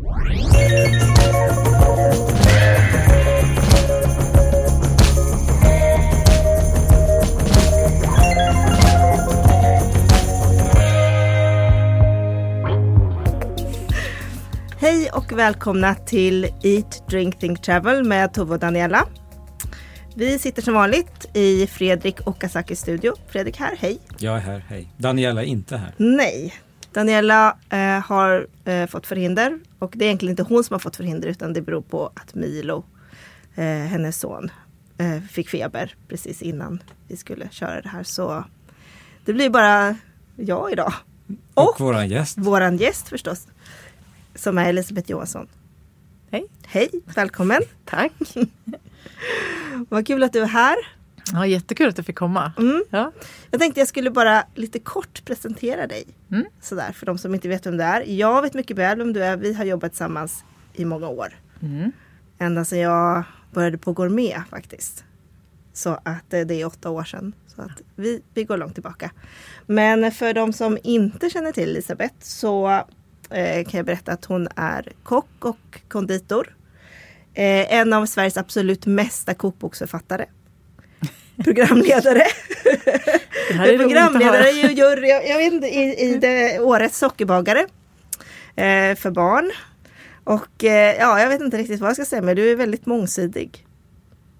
Hej och välkomna till Eat, Drink, Think, Travel med Tove och Daniela. Vi sitter som vanligt i Fredrik Okazakis studio. Fredrik här, hej. Jag är här, hej. Daniela är inte här. Nej, Daniela eh, har eh, fått förhinder och det är egentligen inte hon som har fått förhinder utan det beror på att Milo, eh, hennes son, eh, fick feber precis innan vi skulle köra det här. Så det blir bara jag idag. Och, våran gäst. Våran gäst förstås. Som är Elisabeth Johansson. Hej. Hej, välkommen. Tack. Vad kul att du är här. Ja, jättekul att du fick komma. Mm. Ja. Jag tänkte jag skulle bara lite kort presentera dig. Mm. Sådär, för de som inte vet vem du är. Jag vet mycket väl vem du är. Vi har jobbat tillsammans i många år. Mm. Ända sedan jag började på Gourmet faktiskt. Så att eh, det är åtta år sedan. Så att vi, vi går långt tillbaka. Men för de som inte känner till Elisabeth så eh, kan jag berätta att hon är kock och konditor. Eh, en av Sveriges absolut mesta kokboksförfattare. Programledare. Det här är programledare, ju- jury, jag, vet inte, i, i det, årets sockerbagare. Eh, för barn. Och eh, ja, jag vet inte riktigt vad jag ska säga men du är väldigt mångsidig.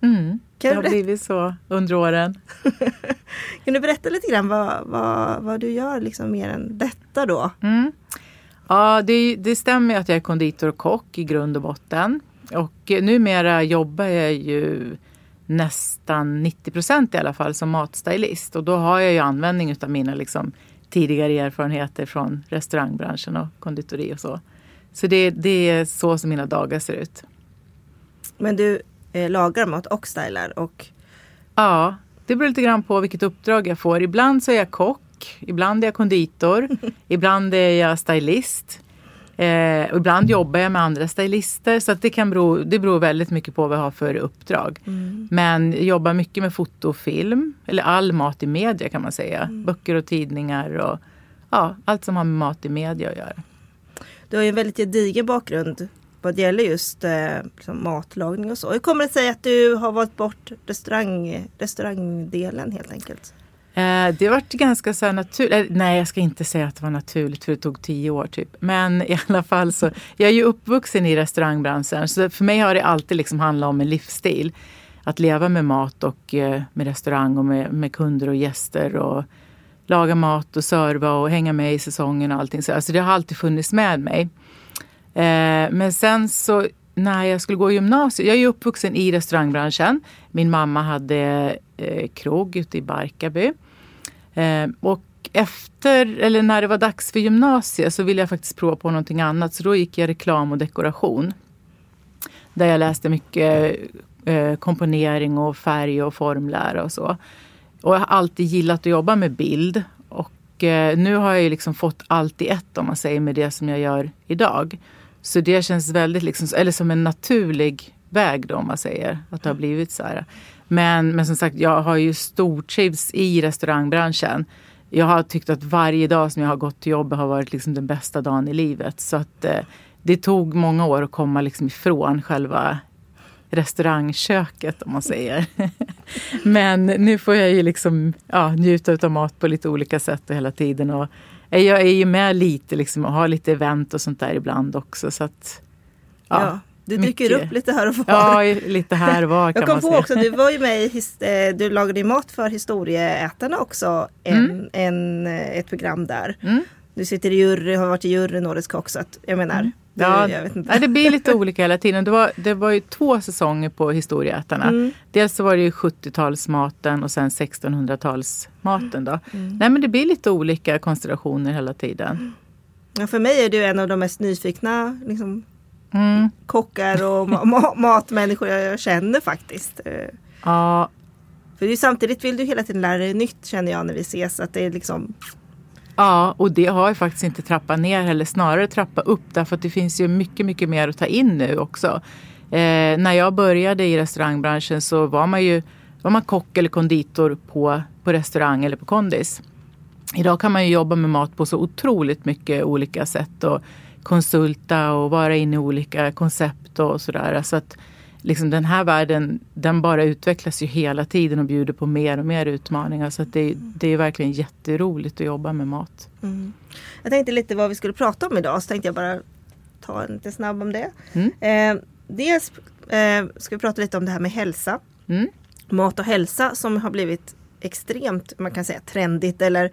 Mm. Det Kan, har du berätta, blivit så under åren. kan du berätta lite grann vad, vad, vad du gör liksom mer än detta då? Mm. Ja, det, det stämmer att jag är konditor och kock i grund och botten. Och eh, numera jobbar jag ju nästan 90 procent i alla fall som matstylist. Och då har jag ju användning av mina liksom, tidigare erfarenheter från restaurangbranschen och konditori och så. Så det, det är så som mina dagar ser ut. Men du eh, lagar mat och stylar och Ja, det beror lite grann på vilket uppdrag jag får. Ibland så är jag kock, ibland är jag konditor, ibland är jag stylist. Eh, och ibland jobbar jag med andra stylister så att det, kan bero, det beror väldigt mycket på vad jag har för uppdrag. Men jag jobbar mycket med foto och film, eller all mat i media kan man säga. Böcker och tidningar och ja, allt som har med mat i media att göra. du har ju en väldigt gedigen bakgrund vad det gäller just eh, liksom matlagning och så. Hur kommer det sig att du har valt bort restaurang, restaurangdelen helt enkelt? Eh, det vart ganska så här naturligt. Eh, nej, jag ska inte säga att det var naturligt för det tog tio år typ. Men i alla fall så. Jag är ju uppvuxen i restaurangbranschen så för mig har det alltid liksom handlat om en livsstil. Att leva med mat och eh, med restaurang och med, med kunder och gäster och laga mat och serva och hänga med i säsongen och allting. Så, alltså det har alltid funnits med mig. Men sen så när jag skulle gå i gymnasiet, jag är ju uppvuxen i restaurangbranschen. Min mamma hade eh, krog ute i Barkarby. Eh, och efter, eller när det var dags för gymnasiet så ville jag faktiskt prova på någonting annat. Så då gick jag reklam och dekoration. Där jag läste mycket eh, komponering och färg och formlära och så. Och jag har alltid gillat att jobba med bild. Och eh, nu har jag ju liksom fått allt i ett om man säger med det som jag gör idag. Så det känns väldigt liksom, eller som en naturlig väg då om man säger att det har blivit så här. Men, men som sagt, jag har ju stortrivts i restaurangbranschen. Jag har tyckt att varje dag som jag har gått till jobbet har varit liksom den bästa dagen i livet. Så att eh, det tog många år att komma liksom ifrån själva restaurangköket om man säger. Men nu får jag ju liksom ja, njuta av mat på lite olika sätt och hela tiden. Och Jag är ju med lite liksom, och har lite event och sånt där ibland också. Så att, Ja, ja, du dyker mycket. upp lite här och var. Ja, lite här och var kan Jag kom på säga. också, du var ju med i, eh, du lagade ju mat för historieätarna också, en, en, eh, ett program där. Mm. Du sitter i jury, har varit i juryn Årets kock så att jag menar, du, Ja, nej, det blir lite olika hela tiden. Det var, det var ju två säsonger på Historieätarna. Mm. Dels så var det ju 70-talsmaten och sen 1600-talsmaten. Då. Mm. Nej, men det blir lite olika konstellationer hela tiden. Ja, för mig är du en av de mest nyfikna liksom, Mm. kockar och ma- ma- matmänniskor jag känner faktiskt. Eh, Ja, För det är samtidigt vill du hela tiden lära dig nytt känner jag när vi ses. Att det är liksom, Ja, och det har ju faktiskt inte trappat ner eller snarare trappa upp därför att det finns ju mycket, mycket mer att ta in nu också. Eh, när jag började i restaurangbranschen så var man ju var man kock eller konditor på, på restaurang eller på kondis. Idag kan man ju jobba med mat på så otroligt mycket olika sätt och konsulta och vara inne i olika koncept och sådär. Så att liksom den här världen den bara utvecklas ju hela tiden och bjuder på mer och mer utmaningar. Så att det, det är verkligen jätteroligt att jobba med mat. mm. Jag tänkte lite vad vi skulle prata om idag så tänkte jag bara ta en lite snabb om det. Mm. Eh, dels eh, ska vi prata lite om det här med hälsa. Mm. Mat och hälsa som har blivit extremt, man kan säga trendigt eller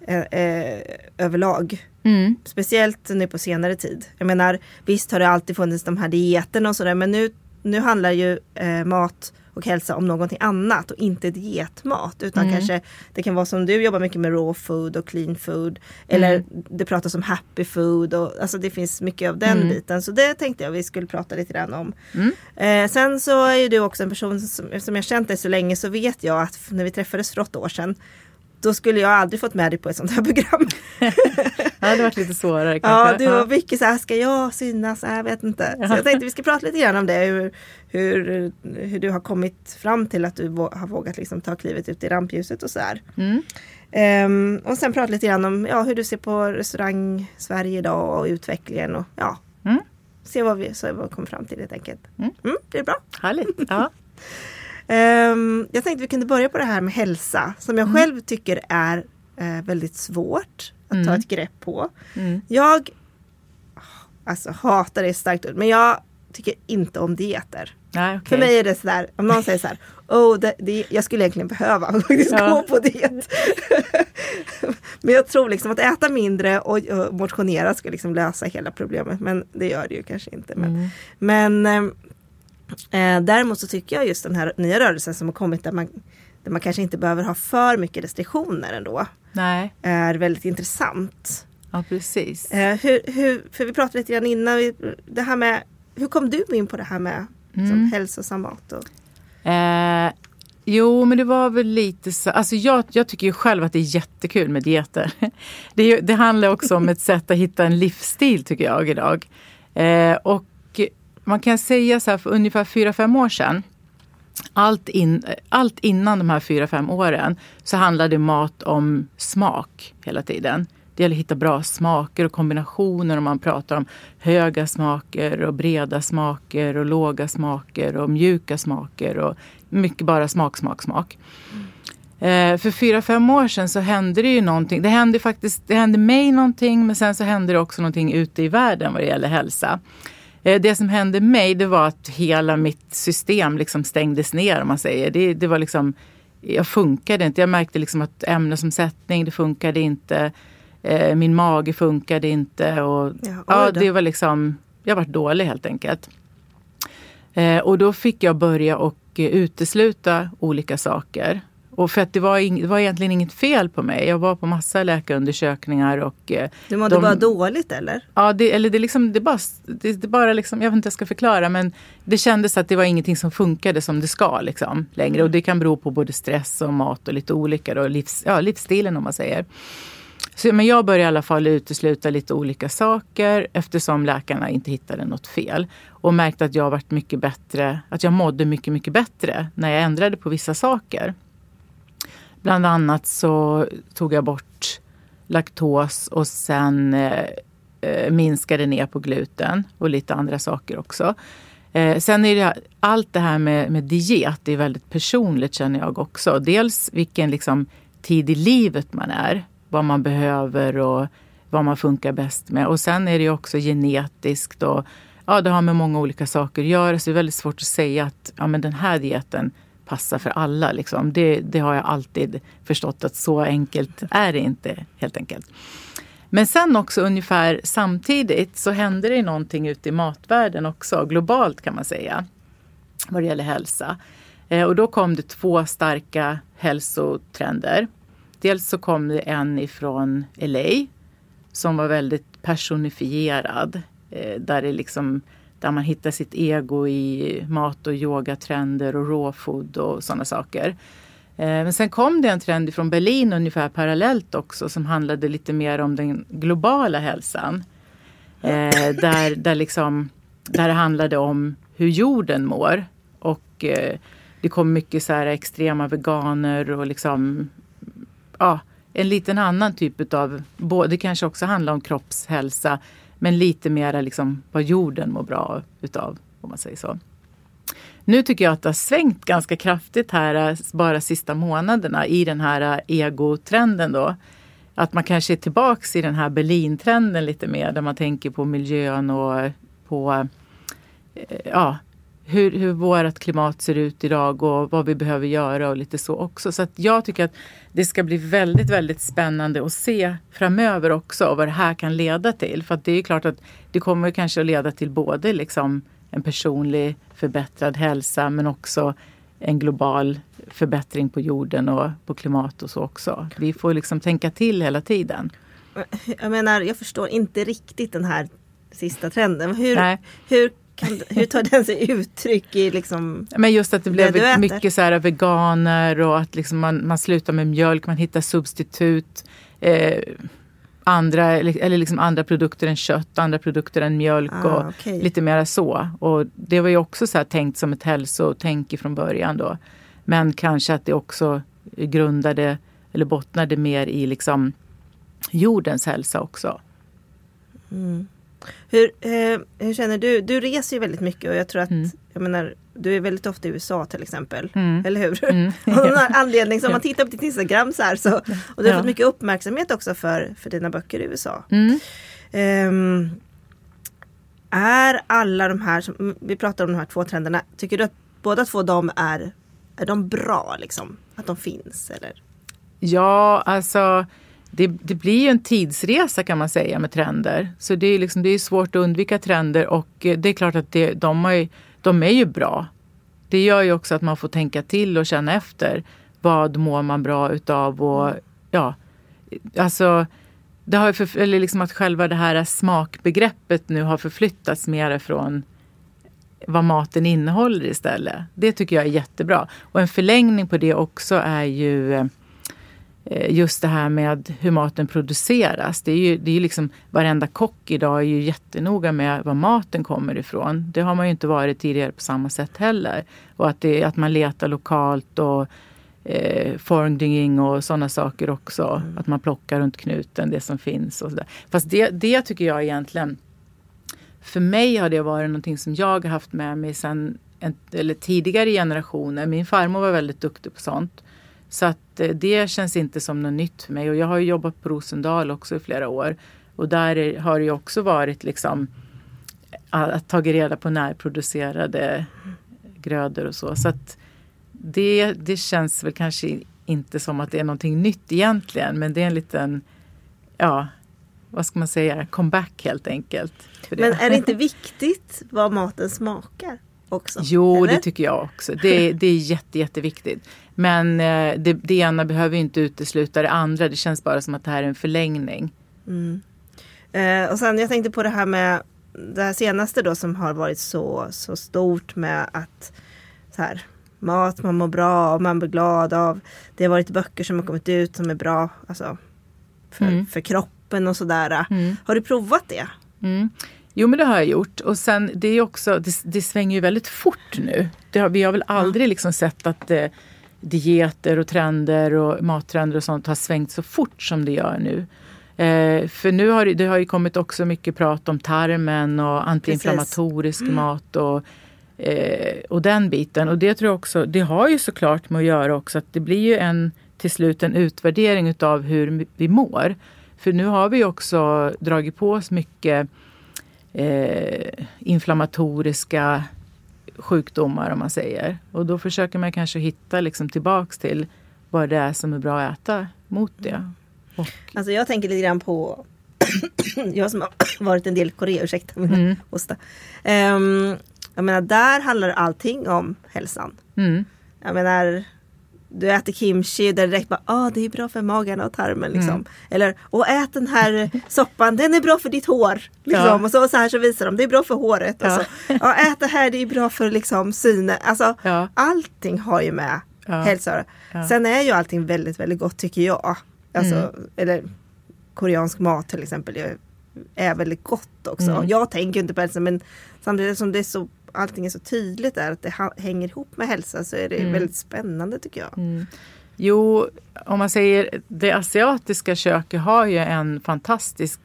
eh, eh, överlag. Mm. Speciellt nu på senare tid. Jag menar visst har det alltid funnits de här dieterna och sådär men nu, nu handlar ju eh, mat och hälsa om någonting annat och inte dietmat. Utan Mm. kanske det kan vara som du jobbar mycket med raw food och clean food. Eller Mm. det pratas om happy food och alltså det finns mycket av den Mm. biten. Så det tänkte jag vi skulle prata lite grann om. Mm. Eh, sen så är ju du också en person som, som jag känt dig så länge så vet jag att när vi träffades för åtta år sedan då skulle jag aldrig fått med dig på ett sånt här program. Det hade varit lite svårare Ja, kanske. du var mycket så här, ska jag synas? Jag vet inte. Så jag tänkte vi ska prata lite grann om det. Hur, hur, hur du har kommit fram till att du har vågat liksom ta klivet ut i rampljuset och så här. Mm. Ehm, och sen prata lite grann om ja, hur du ser på restaurang Sverige idag och utvecklingen och ja. Mm. Se vad vi, så vad vi kommer fram till helt enkelt. Mm. Mm, det är bra. Härligt. Ja. Ehm, jag tänkte vi kunde börja på det här med hälsa som Mm. jag själv tycker är eh, väldigt svårt att ta ett grepp på. Mm. Jag alltså, hatar det starkt men jag tycker inte om dieter. Nej, okej. För mig är det sådär, om någon säger så här, oh, det, det, jag skulle egentligen behöva faktiskt Ja. gå på diet. men jag tror liksom att äta mindre och, och motionera ska liksom lösa hela problemet. Men det gör det ju kanske inte. Men, Mm. men eh, däremot så tycker jag just den här nya rörelsen som har kommit där man, där man kanske inte behöver ha för mycket restriktioner ändå. Nej, Är väldigt intressant. ja precis. Eh, hur, hur, för vi pratade lite grann innan, vi, det här med, hur kom du in på det här med Mm. som hälsosam mat? Och, Eh, jo, men det var väl lite så. Alltså jag, jag tycker ju själv att det är jättekul med dieter. Det, det handlar också om ett sätt att hitta en livsstil tycker jag idag. Eh, och man kan säga så här, för ungefär fyra fem år sedan allt, in, allt innan de här fyra fem åren så handlade mat om smak hela tiden. Det gäller att hitta bra smaker och kombinationer om man pratar om höga smaker och breda smaker och låga smaker och mjuka smaker och mycket bara smak, smak, smak. Eh, för fyra, fem år sedan så hände det ju någonting. Det hände faktiskt, det hände mig någonting men sen så hände det också någonting ute i världen vad det gäller hälsa. Eh, Det som hände mig det var att hela mitt system liksom stängdes ner om man säger. Det, det var liksom, jag funkade inte. Jag märkte liksom att ämnesomsättning, det funkade inte. Eh, Min mage funkade inte. Och, Ja, ja, det var liksom, jag var dålig helt enkelt. Eh, Och då fick jag börja och utesluta olika saker. Och för att det var, det var egentligen inget fel på mig. Jag var på massa läkarundersökningar och eh, du mådde de- bara dåligt eller? Ja, det, eller det, liksom, det, bara, det, det bara liksom, jag vet inte hur jag ska förklara, men det kändes att det var ingenting som funkade som det ska liksom, längre. Och det kan bero på både stress och mat och lite olika, då, livs, ja, livsstilen om man säger. Så, men jag började i alla fall utesluta lite olika saker eftersom läkarna inte hittade något fel. Och märkte att jag varit mycket bättre, att jag mådde mycket, mycket bättre när jag ändrade på vissa saker. Bland annat så tog jag bort laktos och sen eh, eh, minskade ner på gluten och lite andra saker också. Eh, sen är det allt det här med, med diet, det är väldigt personligt känner jag också. Dels vilken liksom, tid i livet man är. vad man behöver och vad man funkar bäst med. Och sen är det också genetiskt och ja, det har med många olika saker att göra. Så det är väldigt svårt att säga att ja, men den här dieten passa för alla. Liksom. Det, det har jag alltid förstått att så enkelt är det inte helt enkelt. Men sen också ungefär samtidigt så hände det någonting ute i matvärlden också, globalt kan man säga, vad det gäller hälsa. Eh, och då kom det två starka hälsotrender. Dels så kom det en ifrån LA som var väldigt personifierad. Eh, där, det liksom, där man hittar sitt ego i mat och yogatrender och rawfood och sådana saker. Eh, men sen kom det en trend från Berlin ungefär parallellt också som handlade lite mer om den globala hälsan. Eh, där, där, liksom, där det handlade om hur jorden mår. Och eh, det kom mycket så här extrema veganer och liksom, ja, en liten annan typ av, det kanske också handlar om kroppshälsa, men lite mer liksom vad jorden mår bra utav, om man säger så. Nu tycker jag att det har svängt ganska kraftigt här eh, bara sista månaderna i den här eh, egotrenden då. Att man kanske är tillbaks i den här Berlintrenden lite mer där man tänker på miljön och eh, på ja, hur, hur vårt klimat ser ut idag och vad vi behöver göra och lite så också. Så jag tycker att det ska bli väldigt, väldigt spännande att se framöver också vad det här kan leda till. För det är klart att det kommer kanske att leda till både liksom en personlig förbättrad hälsa men också en global förbättring på jorden och på klimat och så också. Vi får liksom tänka till hela tiden. Jag menar, jag förstår inte riktigt den här sista trenden. Hur, hur kan, hur tar den sig uttryck i liksom Men just att det blev mycket så här veganer och att liksom man, man slutar med mjölk, man hittar substitut. Eh, andra, eller liksom andra produkter än kött, andra produkter än mjölk ah, och okay. lite mer så. Och det var ju också så tänkt som ett hälsotänk från början då. Men kanske att det också grundade eller bottnade mer i liksom jordens hälsa också. Mm. Hur, eh, hur känner du? Du reser ju väldigt mycket och jag tror att mm. jag menar, du är väldigt ofta i USA till exempel. Mm. Eller hur? Mm. Av någon anledning, så om man tittar på ditt Instagram så här så, och du har ja. fått mycket uppmärksamhet också för, för dina böcker i USA. Um, är alla de här, som, vi pratar om de här två trenderna, tycker du att båda två de är, är de bra liksom? Att de finns eller? Ja, alltså det, det, blir ju en tidsresa kan man säga med trender. Så det är, liksom, det är svårt att undvika trender och eh, det är klart att det, de, är, de är ju bra. Det gör ju också att man får tänka till och känna efter. Vad mår man bra utav? Och, ja, alltså, det har för, eller liksom att själva det här smakbegreppet nu har förflyttats mer från vad maten innehåller istället. Det tycker jag är jättebra. Och en förlängning på det också är ju Eh, just det här med hur maten produceras. Det är ju, det är liksom, varenda kock idag är ju jättenoga med var maten kommer ifrån. Det har man ju inte varit tidigare på samma sätt heller. Och att, det, att man letar lokalt och eh, formdinging och sådana saker också. Mm. Att man plockar runt knuten det som finns. Och så där. Fast det, det tycker jag egentligen, för mig har det varit någonting som jag har haft med mig sedan eller tidigare generationer. Min farmor var väldigt duktig på sånt. Så att eh, det känns inte som något nytt för mig. Och jag har jobbat på Rosendal också i flera år. Och där har det också varit liksom att ta reda på närproducerade grödor och så. Så att det, det känns väl kanske inte som att det är någonting nytt egentligen. Men det är en liten, ja, vad ska man säga, comeback helt enkelt. Men är det inte viktigt vad maten smakar? Också, jo, eller? det tycker jag också. Det, det är jätte, jätteviktigt. Men eh, det, det ena behöver inte utesluta det andra. Det känns bara som att det här är en förlängning. Mm. Eh, och sen jag tänkte på det här med det här senaste då som har varit så, så stort med att så här, mat man mår bra av, man blir glad av. Det har varit böcker som har kommit ut som är bra alltså, för, mm. för kroppen och sådär. Mm. Har du provat det? Mm. Jo men det har jag gjort och sen det är också, det, det svänger ju väldigt fort nu. Har, vi har väl aldrig liksom sett att eh, dieter och trender och mattrender och sånt har svängt så fort som det gör nu. Eh, för nu har det, det har ju kommit också mycket prat om tarmen och antiinflammatorisk mm. mat och, eh, och den biten. Och det tror jag också, det har ju såklart med att göra också att det blir ju en till slut en utvärdering utav hur vi mår. För nu har vi också dragit på oss mycket eh, inflammatoriska sjukdomar om man säger. Och då försöker man kanske hitta liksom tillbaks till vad det är som är bra att äta mot det. Och, Alltså jag tänker lite grann på jag som har varit en del i Korea, ursäkta min Mm. hosta. Ehm, jag menar där handlar allting om hälsan. mm, Jag menar du äter kimchi där det direkt bara ah, det är bra för magen och tarmen liksom. Mm. Eller och ät den här soppan, den är bra för ditt hår. Liksom. Ja. Och så, så här så visar de, det är bra för håret. Och Ja. så, ja, ät det här, det är bra för liksom synen. Alltså Ja. allting har ju med Ja. hälsa. Sen är ju allting väldigt, väldigt gott tycker jag. Alltså, Mm. eller koreansk mat till exempel är, är väldigt gott också. Mm. Jag tänker inte på hälsa men samtidigt som det är så, allting är så tydligt där att det hänger ihop med hälsa så är det Mm. väldigt spännande tycker jag. Jo, om man säger det asiatiska köket har ju en fantastisk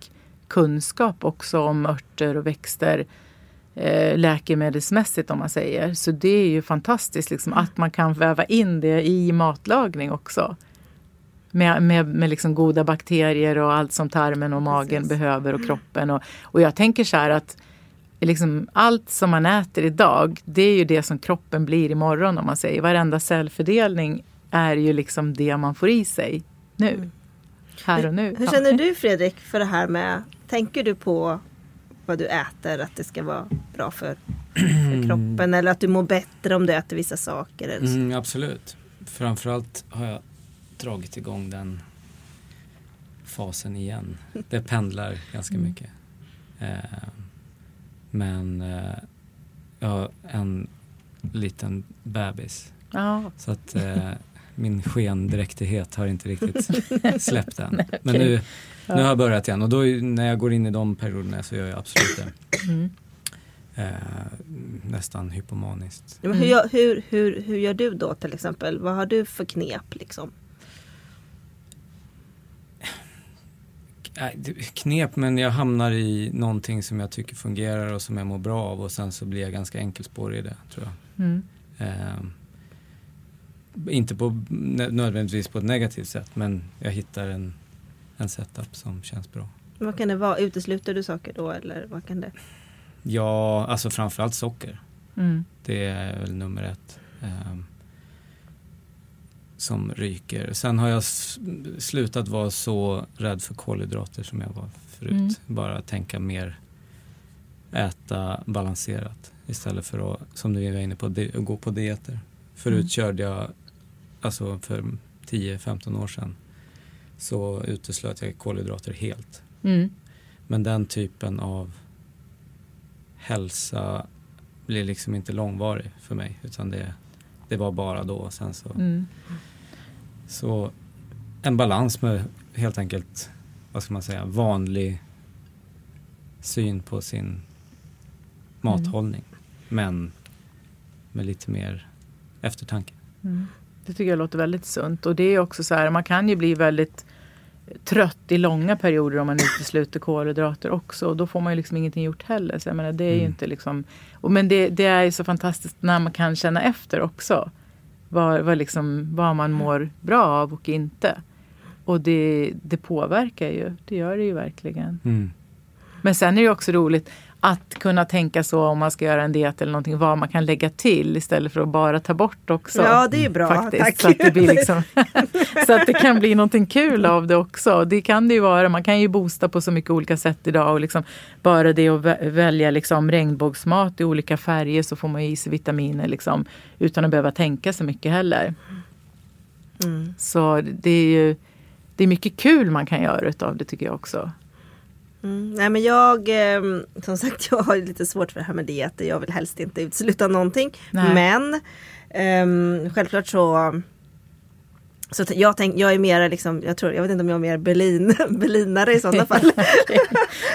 kunskap också om örter och växter eh, läkemedelsmässigt om man säger. Så det är ju fantastiskt liksom, att man kan väva in det i matlagning också. Med, med, med liksom goda bakterier och allt som tarmen och magen Precis. behöver och kroppen. Och, och jag tänker så här att liksom allt som man äter idag, det är ju det som kroppen blir imorgon om man säger. Varenda cellfördelning är ju liksom det man får i sig nu. Här och nu. Hur känner du Fredrik för det här med, tänker du på vad du äter, att det ska vara bra för, för kroppen eller att du mår bättre om du äter vissa saker? Eller så? Mm, absolut. Framförallt har jag dragit igång den fasen igen. Det pendlar ganska mycket. Eh, men eh, jag har en liten bebis. Ja, Så att eh, min skendräktighet har inte riktigt släppt än. Men nu, nu har jag börjat igen och då är- när jag går in i de perioderna så gör jag absolut det. Mm. Eh, nästan hypomaniskt. Men hur, hur, hur, hur gör du då till exempel? Vad har du för knep liksom? Nej, det är knep men jag hamnar i någonting som jag tycker fungerar och som jag mår bra av och sen så blir jag ganska enkelspårig i det tror jag. mm. Eh, inte på, nö- nödvändigtvis på ett negativt sätt men jag hittar en, en setup som känns bra. Vad kan det vara? Utesluter du saker då eller vad kan det? Ja, alltså framförallt socker. Mm. Det är väl nummer ett. ehm, som ryker. Sen har jag slutat vara så rädd för kolhydrater som jag var förut. Mm. Bara tänka mer äta balanserat istället för att, som du var inne på, gå på dieter. Förut Mm. körde jag, alltså för 10-15 år sedan, så uteslöt jag kolhydrater helt. Mm. Men den typen av hälsa blir liksom inte långvarig för mig utan det, det var bara då sen så, Mm. så en balans med helt enkelt, vad ska man säga, vanlig syn på sin mathållning men med lite mer eftertanke. Mm. Det tycker jag låter väldigt sunt. Och det är också så här, man kan ju bli väldigt trött i långa perioder om man utesluter kolhydrater också. Och då får man ju liksom ingenting gjort heller. Så jag menar, det är Mm. inte liksom... Och men det, det är ju så fantastiskt när man kan känna efter också. Vad, vad, liksom, vad man mår bra av och inte. Och det, det påverkar ju. Det gör det ju verkligen. Mm. Men sen är det också roligt att kunna tänka så om man ska göra en diet eller någonting, vad man kan lägga till istället för att bara ta bort också. Ja det är bra, Faktiskt, tack. så, att det blir liksom, så att det kan bli någonting kul av det också. Det kan det ju vara. Man kan ju boosta på så mycket olika sätt idag. Och liksom bara det att vä- välja liksom regnbågsmat i olika färger så får man ju i sig vitaminer liksom, utan att behöva tänka så mycket heller. Mm. Så det är ju det är mycket kul man kan göra utav det tycker jag också. Mm. Nej men jag, ehm, som sagt jag har lite svårt för det här med dieter. Jag vill helst inte utesluta någonting. Nej. Men ehm, självklart så så jag, tänk, jag är mer liksom, jag tror, jag vet inte om jag är mer Berlin, berlinare i sådana fall.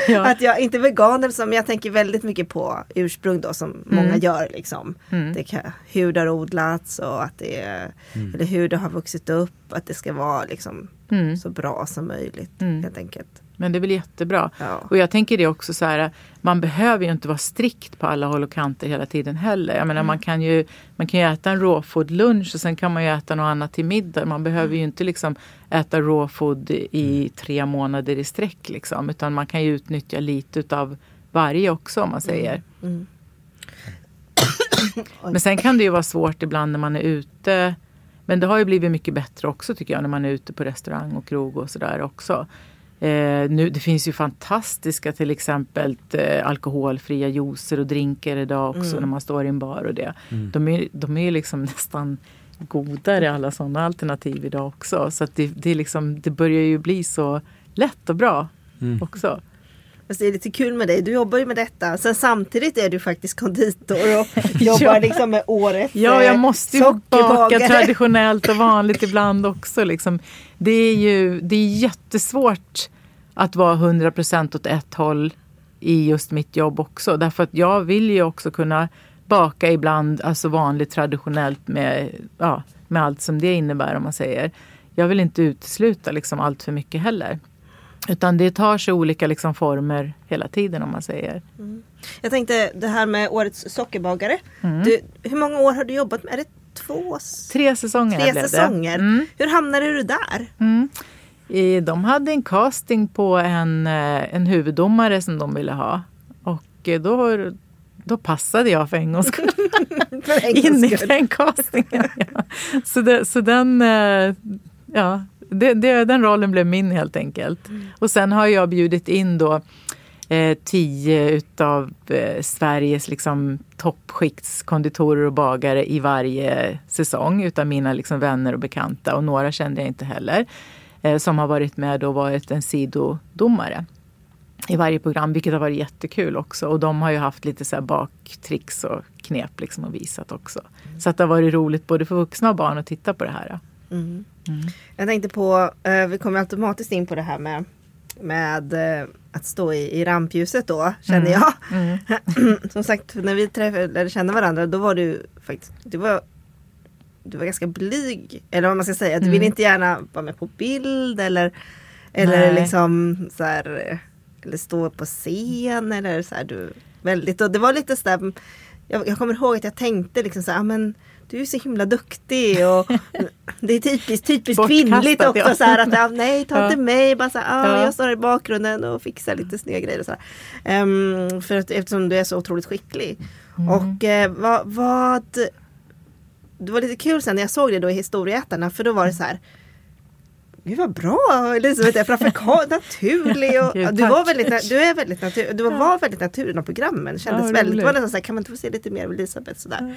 Ja. Att jag inte är vegan, men jag tänker väldigt mycket på ursprung då som många gör. Liksom. Mm. Det kan, hur det har odlats och att det är, eller hur det har vuxit upp. Att det ska vara liksom, Mm. så bra som möjligt Mm. helt enkelt. Men det är väl jättebra. Ja. Och jag tänker det också så här, man behöver ju inte vara strikt på alla håll och kanter hela tiden heller. Jag menar man kan ju, man kan ju äta en råfood-lunch och sen kan man ju äta något annat till middag. Man behöver ju inte liksom äta råfood i tre månader i sträck liksom. Utan man kan ju utnyttja lite utav varje också om man säger. Men sen kan det ju vara svårt ibland när man är ute. Men det har ju blivit mycket bättre också tycker jag när man är ute på restaurang och krog och sådär också. Eh, nu, det finns ju fantastiska till exempel eh, alkoholfria juicer och drinkar idag också när man står i en bar och det. De är, de är liksom nästan godare alla sådana alternativ idag också. Så att det, det, är liksom, det börjar ju bli så lätt och bra också. Fast det är lite kul med dig, du jobbar ju med detta. Sen samtidigt är du faktiskt konditor och jobbar liksom med årets Ja, jag måste ju baka traditionellt och vanligt ibland också. Liksom. Det är ju det är jättesvårt att vara 100% åt ett håll i just mitt jobb också. Därför att jag vill ju också kunna baka ibland, alltså vanligt traditionellt med, ja, med allt som det innebär om man säger. Jag vill inte utesluta liksom allt för mycket heller. Utan det tar sig olika liksom former hela tiden om man säger. Jag tänkte det här med årets sockerbagare. Mm. Du, hur många år har du jobbat med? Är det två? Tre säsonger Tre säsonger. Mm. Hur hamnade du där? De hade en casting på en, eh, en huvuddomare som de ville ha. Och eh, då, då passade jag för en gångs skull in i den castingen. Ja. Så, det, så den, eh, ja, det, det, den rollen blev min helt enkelt. Och sen har jag bjudit in då eh, tio utav eh, Sveriges liksom, toppskiktskonditorer och bagare i varje säsong utav mina liksom, vänner och bekanta. Och några kände jag inte heller. Eh, som har varit med och varit en sidodomare i varje program, vilket har varit jättekul också. Och de har ju haft lite så baktricks och knep liksom och visat också. Så att det har varit roligt både för vuxna och barn att titta på det här. Jag tänkte på, eh, vi kommer automatiskt in på det här med, med eh, att stå i, i rampljuset då, känner jag. Som sagt, när vi träffade, eller kände varandra, då var du faktiskt, du var, du var ganska blyg. Eller vad man ska säga, du ville inte gärna vara med på bild eller, eller Nej. liksom så här, eller stå på scen eller så här, du, väldigt, och det var lite sådär, jag, jag kommer ihåg att jag tänkte liksom så här, "Ah, men du är så himla duktig och det är typiskt, typiskt kvinnligt också ja. så här att ah, nej ta Ja. inte mig, bara så här, ah, Ja. jag står här i bakgrunden och fixar lite snygga grejer och så. Ehm, för att, eftersom du är så otroligt skicklig. Mm. Och eh, vad, vad Det var lite kul sen när jag såg det då i Historieätarna för då var det så här Gud vad bra Elisabeth är framför ka- naturlig och Gud, du, var väldigt, du är väldigt natur, du var väldigt naturlig i programmen. Kändes Ja, väldigt, det var nästan så här, kan man inte få se lite mer av Elisabeth sådär.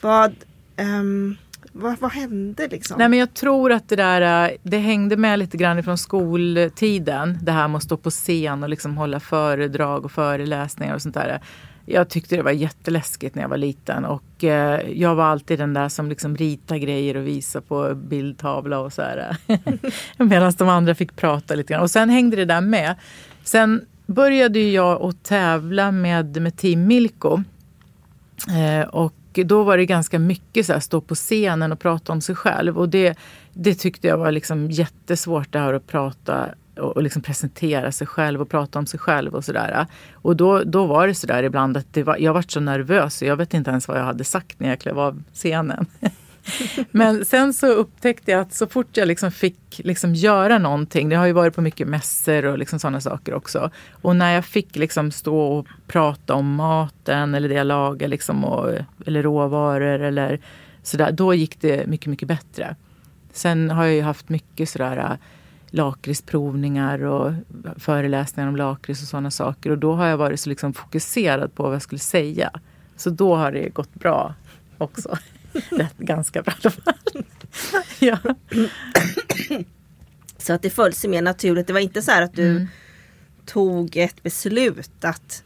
Vad, ehm, vad, vad hände liksom? Nej men jag tror att det där, eh, det hängde med lite grann ifrån skoltiden. Det här med att stå på scen och liksom hålla föredrag och föreläsningar och sånt där. Jag tyckte det var jätteläskigt när jag var liten och eh, jag var alltid den där som liksom ritade grejer och visade på bildtavla och så här. Eh, medan de andra fick prata lite grann. Och sen hängde det där med. Sen började jag att tävla med, med Team Milko. Eh, och då var det ganska mycket så här, stå på scenen och prata om sig själv. Och det, det tyckte jag var liksom jättesvårt det här att prata och, och liksom presentera sig själv och prata om sig själv och sådär. Och då, då var det sådär ibland att det var, jag var så nervös så jag vet inte ens vad jag hade sagt när jag klev av scenen. Men sen så upptäckte jag att så fort jag liksom fick liksom göra någonting, det har ju varit på mycket mässor och liksom sådana saker också. Och när jag fick liksom stå och prata om maten eller det jag lagar liksom och, eller råvaror eller sådär, då gick det mycket, mycket bättre. Sen har jag ju haft mycket sådär lakritsprovningar och föreläsningar om lakrits och sådana saker. Och då har jag varit så liksom fokuserad på vad jag skulle säga. Så då har det gått bra också. Rätt, ganska bra i alla fall. ja. Så att det föll sig mer naturligt. Det var inte så här att du Mm. tog ett beslut att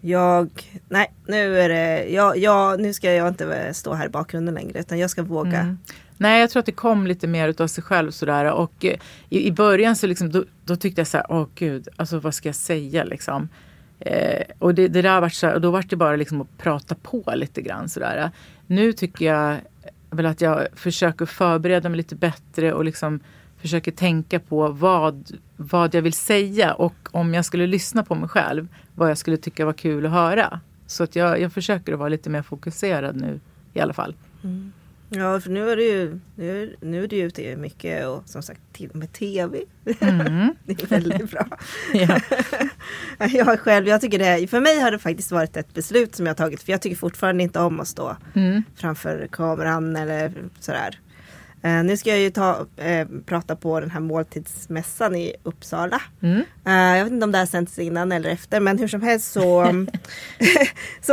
jag, nej nu är det, jag, jag, nu ska jag inte stå här i bakgrunden längre utan jag ska våga. Mm. Nej, jag tror att det kom lite mer utav sig själv sådär. Och eh, i, i början så liksom, då, då tyckte jag så här, åh gud, alltså vad ska jag säga liksom? Eh, och det, det där var så här, och då var det bara liksom att prata på lite grann sådär. Nu tycker jag väl att jag försöker förbereda mig lite bättre och liksom försöker tänka på vad, vad jag vill säga och om jag skulle lyssna på mig själv, vad jag skulle tycka var kul att höra. Så att jag, jag försöker att vara lite mer fokuserad nu i alla fall. Mm. Ja, för nu är det ju, nu nu är det ute mycket och som sagt till och med tv. Mm. det är väldigt bra. Ja. jag själv, jag tycker det, för mig har det faktiskt varit ett beslut som jag har tagit. För jag tycker fortfarande inte om att stå Mm. framför kameran eller sådär. Eh, nu ska jag ju ta, eh, prata på den här måltidsmässan i Uppsala. Mm. Eh, jag vet inte om det här sänds innan eller efter men hur som helst så, så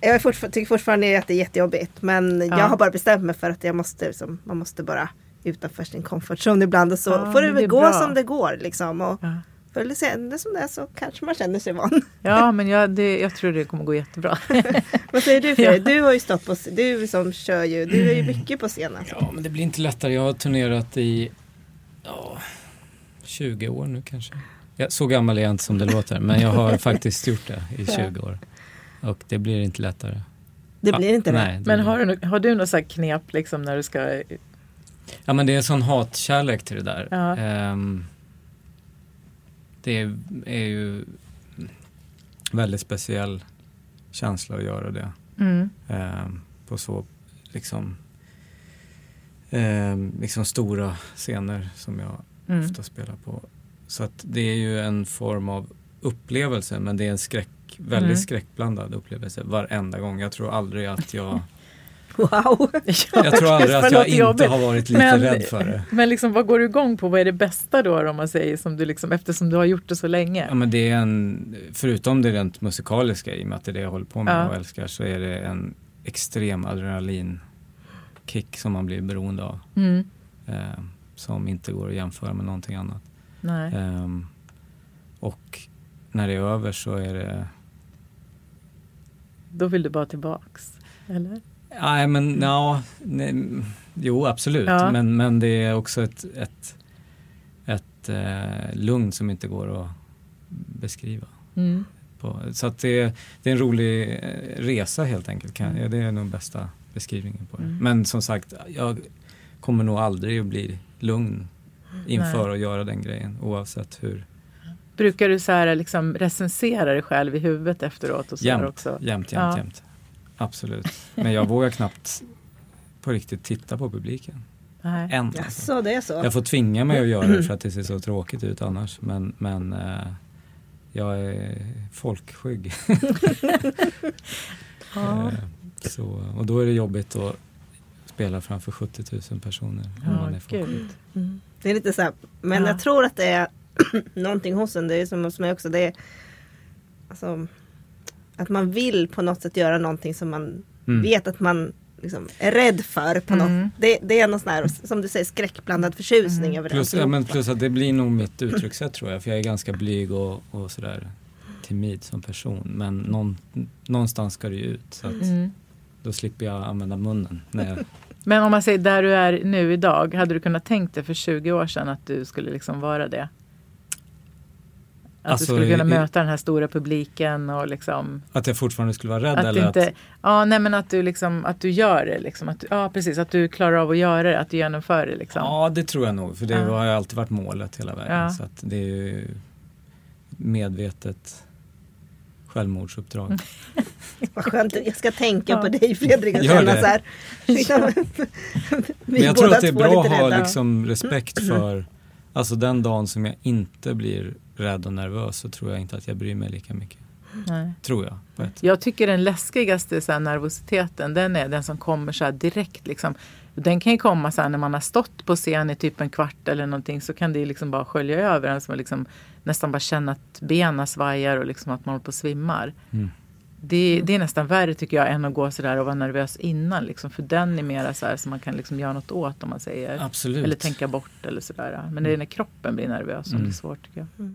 jag fortfar- tycker fortfarande att det är jättejobbigt. Men Ja. jag har bara bestämt mig för att jag måste, liksom, man måste bara utanför sin comfort zone ibland och så Ja, får det väl gå bra. som det går liksom. Och Ja. Förr eller senare som det är så kanske man känner sig van. Ja, men jag, det, jag tror det kommer gå jättebra. Vad säger du Fredrik? Ja. Du har ju stått på, du som kör ju, du är ju mycket på scen alltså. Ja, men det blir inte lättare. Jag har turnerat i ja, 20 år nu kanske. Ja, så gammal är jag inte som det låter, men jag har faktiskt gjort det i 20 år. Och det blir inte lättare. Det blir inte det. Nej, det Men har du, har du något så här knep liksom när du ska... Ja men det är en sån hatkärlek till det där. Ja. Ehm, det är, är ju väldigt speciell känsla att göra det. Mm. Ehm, på så liksom, ehm, liksom stora scener som jag Mm. ofta spelar på. Så att det är ju en form av upplevelse men det är en skräck, väldigt Mm. skräckblandad upplevelse varenda gång. Jag tror aldrig att jag, Wow! jag tror aldrig att jag inte jobbigt. har varit lite Men- rädd för det. Men liksom, vad går du igång på? Vad är det bästa då om man säger som du liksom, eftersom du har gjort det så länge? Ja, men det är en, förutom det rent musikaliska i och med att det är det jag håller på med Ja. och älskar så är det en extrem adrenalinkick som man blir beroende av. Mm. Eh, som inte går att jämföra med någonting annat. Nej. Ehm, och när det är över så är det, Då vill du bara tillbaks? Eller? Nej men ja, nej, jo absolut. Ja. Men, men det är också ett, ett, ett eh, lugn som inte går att beskriva. Mm. På. Så att det, det är en rolig eh, resa helt enkelt. Kan, ja, det är nog bästa beskrivningen på det. Mm. Men som sagt, jag kommer nog aldrig att bli lugn inför Nej. att göra den grejen oavsett hur. Brukar du så här liksom recensera dig själv i huvudet efteråt? Och så Jämt, också? jämt, jämt, Ja. jämt. Absolut. Men jag vågar knappt på riktigt titta på publiken. Nej. Än. alltså. Jaså, det är så? Jag får tvinga mig att göra det för att det ser så tråkigt ut annars. Men, men eh, jag är folkskygg. Ja. Eh, Så, och då är det jobbigt att spela framför 70 000 personer. om man Ja, är gud. Mm. Det är lite så här, men Ja. jag tror att det är någonting hos en, det är som hos mig också, det är alltså, att man vill på något sätt göra någonting som man Mm. vet att man liksom är rädd för på Mm. något. Det, det är någon sån här, som du säger, skräckblandad förtjusning Mm. över Plus, det. ja, men plus att det blir nog mitt uttryckssätt tror jag. För jag är ganska blyg och, och sådär timid som person. Men någon, någonstans ska det ju ut. Så att Mm. då slipper jag använda munnen. När jag, Men om man säger där du är nu idag, hade du kunnat tänkt dig för 20 år sedan att du skulle liksom vara det? Att Alltså, du skulle kunna möta den här stora publiken och liksom att jag fortfarande skulle vara rädd att eller inte, att... ja nej men att du liksom, att du gör det liksom, att ja precis, att du klarar av att göra det, att du genomför det liksom. Ja, det tror jag nog. För det Ja. har ju alltid varit målet hela vägen. Ja. Så att det är ju medvetet självmordsuppdrag. Vad skönt, jag ska tänka Ja. på dig Fredrik och Gör känna det. så här. Liksom, Men jag tror att det är bra att ha liksom respekt för, alltså den dagen som jag inte blir rädd och nervös så tror jag inte att jag bryr mig lika mycket. Nej. Tror jag. På ett. Jag tycker den läskigaste så här, nervositeten, den är den som kommer så här direkt. Liksom. Den kan ju komma så här, när man har stått på scen i typ en kvart eller någonting så kan det liksom bara skölja över en. Så man liksom nästan bara känna att benen svajar och liksom att man håller på att svimmar. Mm. Det, det är nästan värre tycker jag än att gå så där och vara nervös innan. Liksom, för den är mera så här som man kan liksom göra något åt om man säger. Absolut. Eller tänka bort eller sådär. Men det är när kroppen blir nervös som Mm. det är svårt tycker jag.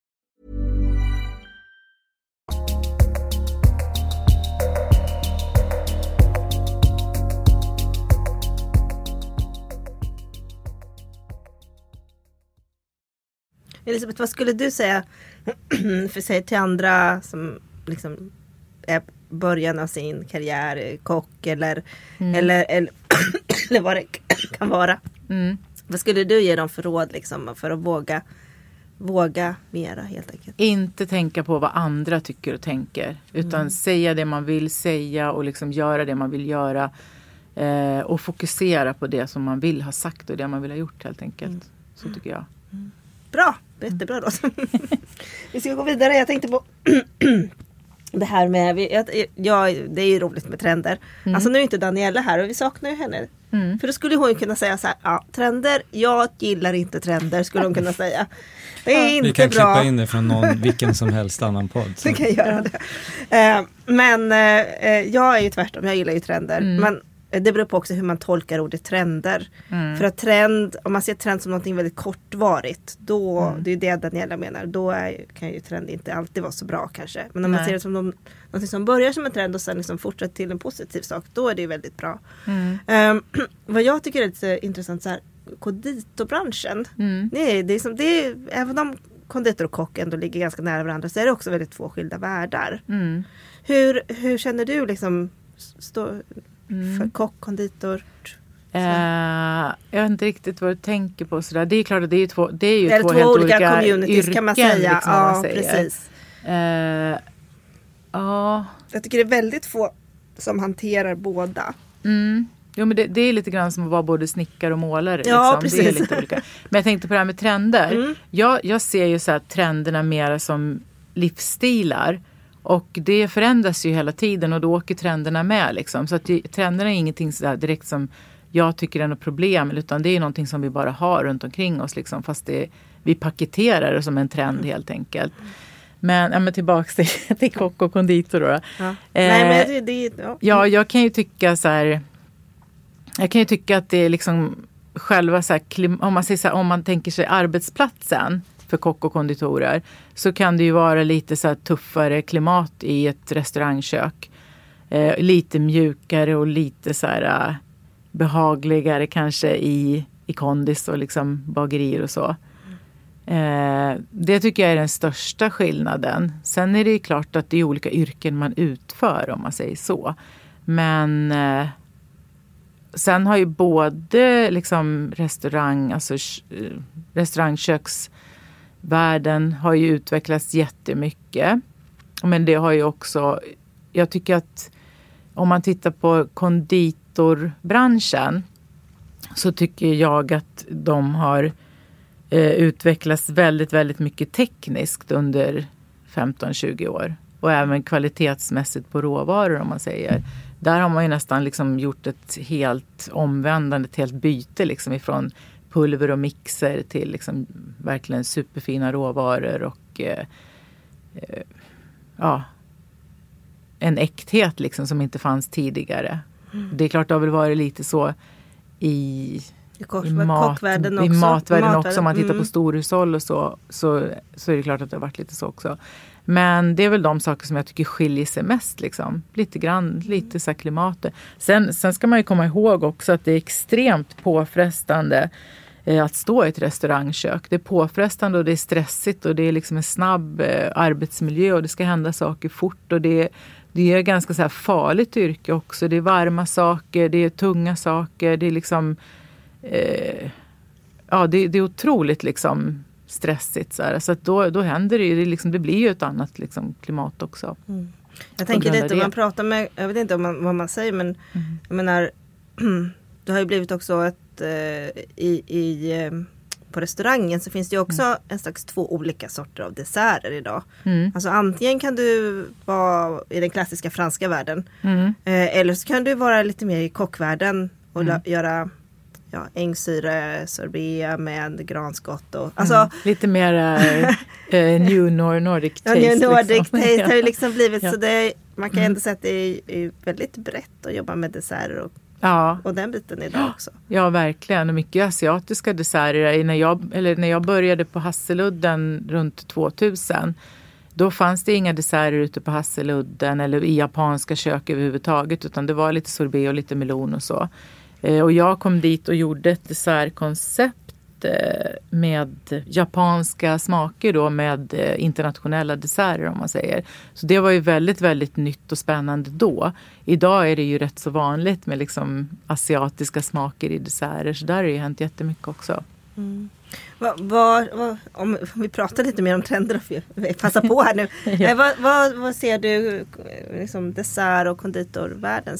Elisabeth, vad skulle du säga för säg till andra som liksom är början av sin karriär, kock eller, eller, eller, eller vad det kan vara. Vad skulle du ge dem för råd liksom, för att våga, våga mera helt enkelt? Inte tänka på vad andra tycker och tänker. Utan säga det man vill säga och liksom göra det man vill göra. Eh, och fokusera på det som man vill ha sagt och det man vill ha gjort helt enkelt. Så tycker jag. Bra, jättebra då. vi ska gå vidare. Jag tänkte på det här med, vi- jag, ja, det är ju roligt med trender. Alltså nu är inte Daniela här och vi saknar ju henne. För då skulle hon ju kunna säga så här, ja trender, jag gillar inte trender skulle hon kunna säga. Det är inte Vi kan bra. klippa in det från någon, vilken som helst annan podd. Så. Vi kan göra det. Eh, men eh, eh, jag är ju tvärtom, jag gillar ju trender. Men eh, det beror på också hur man tolkar ordet trender. För att trend, om man ser trend som någonting väldigt kortvarigt, då, det är det Daniela menar, då är, kan ju trend inte alltid vara så bra kanske. Men om man Nej. ser det som någon, någonting som börjar som en trend och sen liksom fortsätter till en positiv sak, då är det ju väldigt bra. Eh, vad jag tycker är lite intressant, så här, konditorbranschen, det är, det är som, det är, även om konditor och kock ändå ligger ganska nära varandra så är det också väldigt två skilda världar. Mm. Hur, hur känner du liksom stå, Mm. för kock, konditor? Eh, jag vet inte riktigt vad du tänker på. Sådär. Det är klart att det är, två, det är ju två, två helt olika olika communities kan man yrken, säga. Liksom, om ja, man precis. Eh, ja, Jag tycker det är väldigt få som hanterar båda. Mm. Jo, men det, det är lite grann som att vara både snickare och målare. Ja, liksom. Det är precis. lite olika. Men jag tänkte på det här med trender. Mm. Jag, jag ser ju så trenderna mera som livsstilar. Och det förändras ju hela tiden och då åker trenderna med. Liksom. Så att det, trenderna är ingenting så direkt som jag tycker är något problem. Utan det är någonting som vi bara har runt omkring oss. Liksom, fast det, vi paketerar det som en trend helt enkelt. Men, ja, men tillbaks till, till kock och konditor då. Ja. Eh, Nej, men det, det, ja. Ja, jag kan ju tycka så här. Jag kan ju tycka att det är liksom själva så här, om man säger så här, om man tänker sig arbetsplatsen för kock och konditorer så kan det ju vara lite så här tuffare klimat i ett restaurangkök. Eh, lite mjukare och lite så här eh, behagligare kanske i, i kondis och liksom bagerier och så. Eh, det tycker jag är den största skillnaden. Sen är det ju klart att det är olika yrken man utför om man säger så. Men eh, sen har ju både liksom restaurang, alltså eh, sh- Världen har ju utvecklats jättemycket. Men det har ju också, jag tycker att om man tittar på konditorbranschen så tycker jag att de har eh, utvecklats väldigt, väldigt mycket tekniskt under 15-20 år. Och även kvalitetsmässigt på råvaror om man säger. Där har man ju nästan liksom gjort ett helt omvändande, ett helt byte liksom ifrån pulver och mixer till liksom verkligen superfina råvaror och eh, eh, ja, en äkthet liksom som inte fanns tidigare. Det är klart det har väl varit lite så i I kock, i, mat, i också. matvärlden också. Om man tittar Mm. på storhushåll och så, så, så är det klart att det har varit lite så också. Men det är väl de saker som jag tycker skiljer sig mest. Liksom. Lite grann, lite så klimatet. Sen, sen ska man ju komma ihåg också att det är extremt påfrestande eh, att stå i ett restaurangkök. Det är påfrestande och det är stressigt och det är liksom en snabb eh, arbetsmiljö och det ska hända saker fort. Och det, det är ganska så farligt yrke också. Det är varma saker, det är tunga saker, det är liksom eh, ja, det, det är otroligt liksom stressigt. Så, här. så att då, då händer det ju, det, liksom, det blir ju ett annat liksom, klimat också. Jag tänker lite om man pratar med, jag vet inte om man, vad man säger men jag menar det har ju blivit också ett eh, i, i eh, på restaurangen så finns det ju också en slags två olika sorter av desserter idag. Mm. Alltså antingen kan du vara i den klassiska franska världen Mm. eh, eller så kan du vara lite mer i kockvärlden och Mm. göra ja, ängsyre sorbet med granskott och alltså Mm. Lite mer eh, New Nor- Nordic Ja, taste. New Nordic liksom. taste har ju liksom blivit Ja. Mm. så det man kan ändå säga att det är, är väldigt brett att jobba med desserter och, Ja, och den biten idag också. ja, verkligen. Och mycket asiatiska desserter. När jag, eller när jag började på Hasseludden runt 2000 då fanns det inga desserter ute på Hasseludden eller i japanska kök överhuvudtaget utan det var lite sorbet och lite melon och så. Eh, och jag kom dit och gjorde ett dessertkoncept eh, med japanska smaker då med eh, internationella desserter om man säger. Så det var ju väldigt, väldigt nytt och spännande då. Idag är det ju rätt så vanligt med liksom asiatiska smaker i desserter så där har det ju hänt jättemycket också. Vad, vad, vad, om vi pratar lite mer om trender, vi passar på här nu. Eh, vad, vad, vad ser du liksom dessert och konditorvärlden?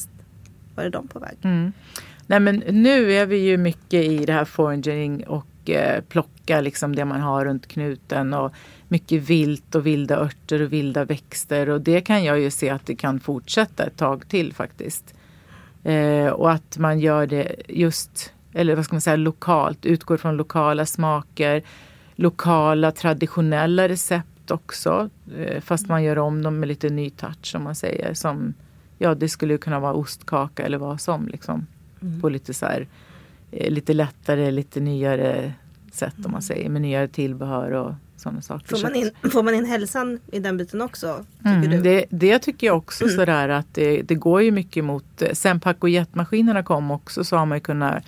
Var är de på väg? Mm. Nej men nu är vi ju mycket i det här foraging och eh, plocka liksom det man har runt knuten och mycket vilt och vilda örter och vilda växter och det kan jag ju se att det kan fortsätta ett tag till faktiskt. Eh, och att man gör det just, eller vad ska man säga, lokalt, utgår från lokala smaker, lokala traditionella recept också. Eh, fast man gör om dem med lite ny touch om man säger. Som, ja, det skulle ju kunna vara ostkaka eller vad som. Liksom, på lite så här, eh, lite lättare, lite nyare sätt om man säger. Med nyare tillbehör och sådana saker. Får man, in, får man in hälsan i den biten också? Tycker Mm, du? det, det tycker jag också sådär att det, det går ju mycket mot, sen pack och jetmaskinerna kom också så har man ju kunnat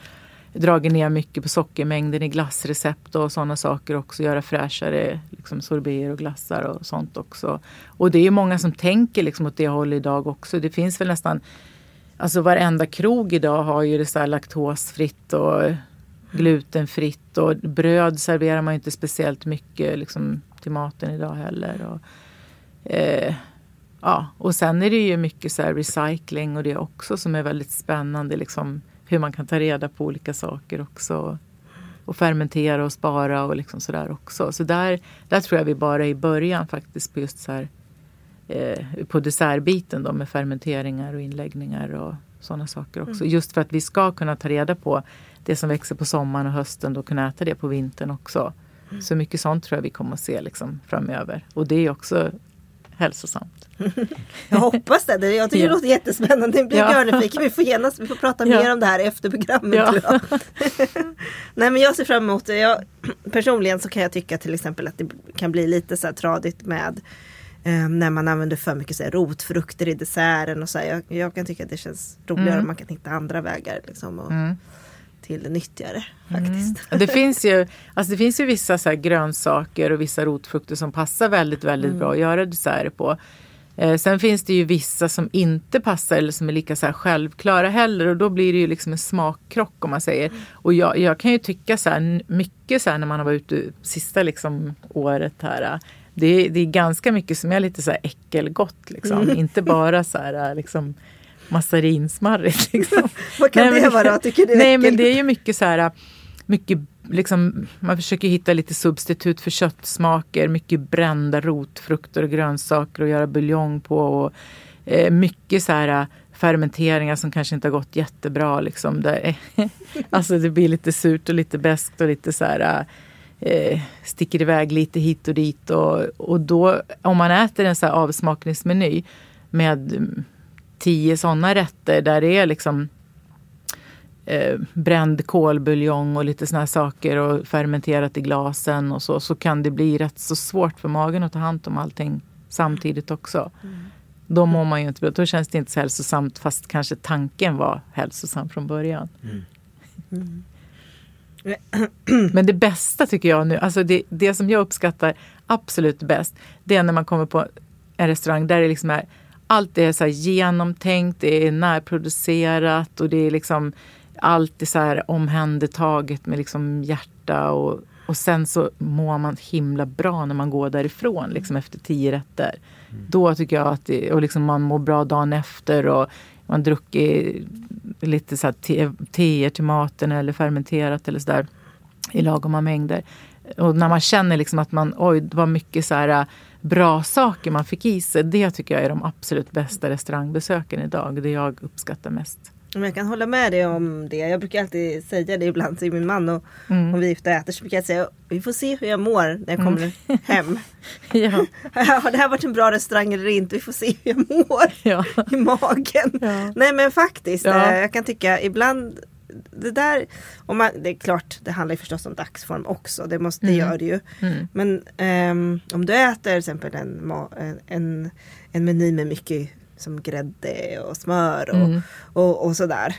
dragit ner mycket på sockermängden i glassrecept och sådana saker också. Göra fräschare liksom sorbeter och glassar och sånt också. Och det är ju många som tänker liksom åt det hållet idag också. Det finns väl nästan, alltså varenda krog idag har ju det så här laktosfritt och glutenfritt och bröd serverar man ju inte speciellt mycket liksom, till maten idag heller. Och, eh, ja, och sen är det ju mycket så här recycling och det också som är väldigt spännande. Liksom, hur man kan ta reda på olika saker också. Och fermentera och spara och liksom sådär också. Så där, där tror jag vi bara är i början faktiskt på just så här eh, på dessertbiten då med fermenteringar och inläggningar och sådana saker också. Just för att vi ska kunna ta reda på det som växer på sommaren och hösten och kunna äta det på vintern också. Så mycket sånt tror jag vi kommer att se liksom framöver. Och det är också hälsosamt. Jag hoppas det. Jag tycker det låter jättespännande. Jag blir Ja. görnyfiken. Vi får genast vi får prata Ja. mer om det här efter programmet. Ja. Nej men jag ser fram emot det. Jag, personligen så kan jag tycka till exempel att det kan bli lite så här tradigt med eh, när man använder för mycket så här, rotfrukter i desserten och så här. Jag, jag kan tycka att det känns roligare Mm. om man kan hitta andra vägar liksom, och, Mm. till det nyttigare faktiskt. Det finns ju, alltså det finns ju vissa så grönsaker och vissa rotfrukter som passar väldigt, väldigt bra att göra desserter på. Eh, sen finns det ju vissa som inte passar eller som är lika så självklara heller och då blir det ju liksom en smakkrock om man säger. Och jag, jag kan ju tycka så här mycket så här när man har varit ute sista liksom året här. Det är, det är ganska mycket som är lite så här äckelgott liksom. Inte bara så här eh, liksom massarinsmarrigt liksom. Vad kan Nej, det men- vara? Tycker du Nej men det är ju mycket så här, mycket liksom, man försöker hitta lite substitut för köttsmaker, mycket brända rotfrukter och grönsaker och göra buljong på. Och, eh, mycket så här fermenteringar som kanske inte har gått jättebra. Liksom, där, alltså det blir lite surt och lite beskt och lite så här eh, sticker iväg lite hit och dit. Och, och då om man äter en så här avsmakningsmeny med mm, tio sådana rätter där det är liksom eh, bränd kolbuljong och lite såna här saker och fermenterat i glasen och så, så kan det bli rätt så svårt för magen att ta hand om allting samtidigt också. Då mår man ju inte bra. Då känns det inte så hälsosamt fast kanske tanken var hälsosam från början. Men det bästa tycker jag nu, alltså det, det som jag uppskattar absolut bäst, det är när man kommer på en restaurang där det liksom är allt är så genomtänkt, det är närproducerat och det är liksom allt är så här omhändertaget med liksom hjärta och, och sen så mår man himla bra när man går därifrån liksom efter tio rätter. Då tycker jag att det, och liksom man mår bra dagen efter och man druckit lite så här te, teer till maten eller fermenterat eller sådär i lagoma mängder. Och när man känner liksom att man, oj, det var mycket så här äh, bra saker man fick i sig. Det tycker jag är de absolut bästa restaurangbesöken idag. Det jag uppskattar mest. Men jag kan hålla med dig om det. Jag brukar alltid säga det ibland till min man och Mm. om vi är ute och äter så brukar jag säga vi får se hur jag mår när jag kommer hem. Ja, Har det här varit en bra restaurang eller inte? Vi får se hur jag mår ja. i magen. Ja. Nej men faktiskt, Ja. eh, jag kan tycka ibland det där, om man, det är klart det handlar ju förstås om dagsform också, det, måste, det gör det ju. Mm. Men ehm, om du äter till exempel en, en, en meny med mycket som grädde och smör och, Mm. och, och sådär.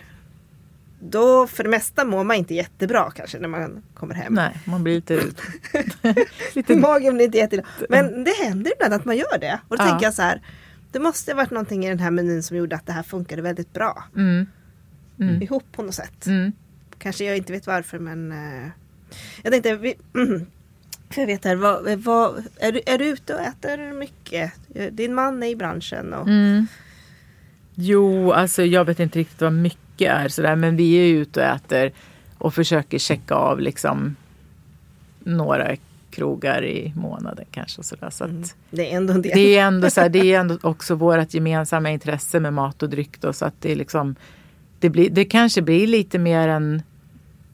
Då för det mesta mår man inte jättebra kanske när man kommer hem. Nej, man blir lite... lite Magen blir inte jätteglad. Men det händer ibland att man gör det. Och då Ja. tänker jag så här. Det måste ha varit någonting i den här menyn som gjorde att det här funkade väldigt bra. mm, Mm. Ihop på något sätt. mm. Kanske jag inte vet varför men eh, Jag tänkte vi, för jag vet här, vad, vad, är, du, är du ute och äter mycket? Din man är i branschen och Mm. Jo, alltså jag vet inte riktigt vad mycket är sådär, men vi är ju ute och äter och försöker checka av liksom några krogar i månaden kanske. Och sådär, så att det är ändå en del. det är ändå så här, det är ändå också vårt gemensamma intresse med mat och dryck då, så att det är liksom det, blir, det kanske blir lite mer än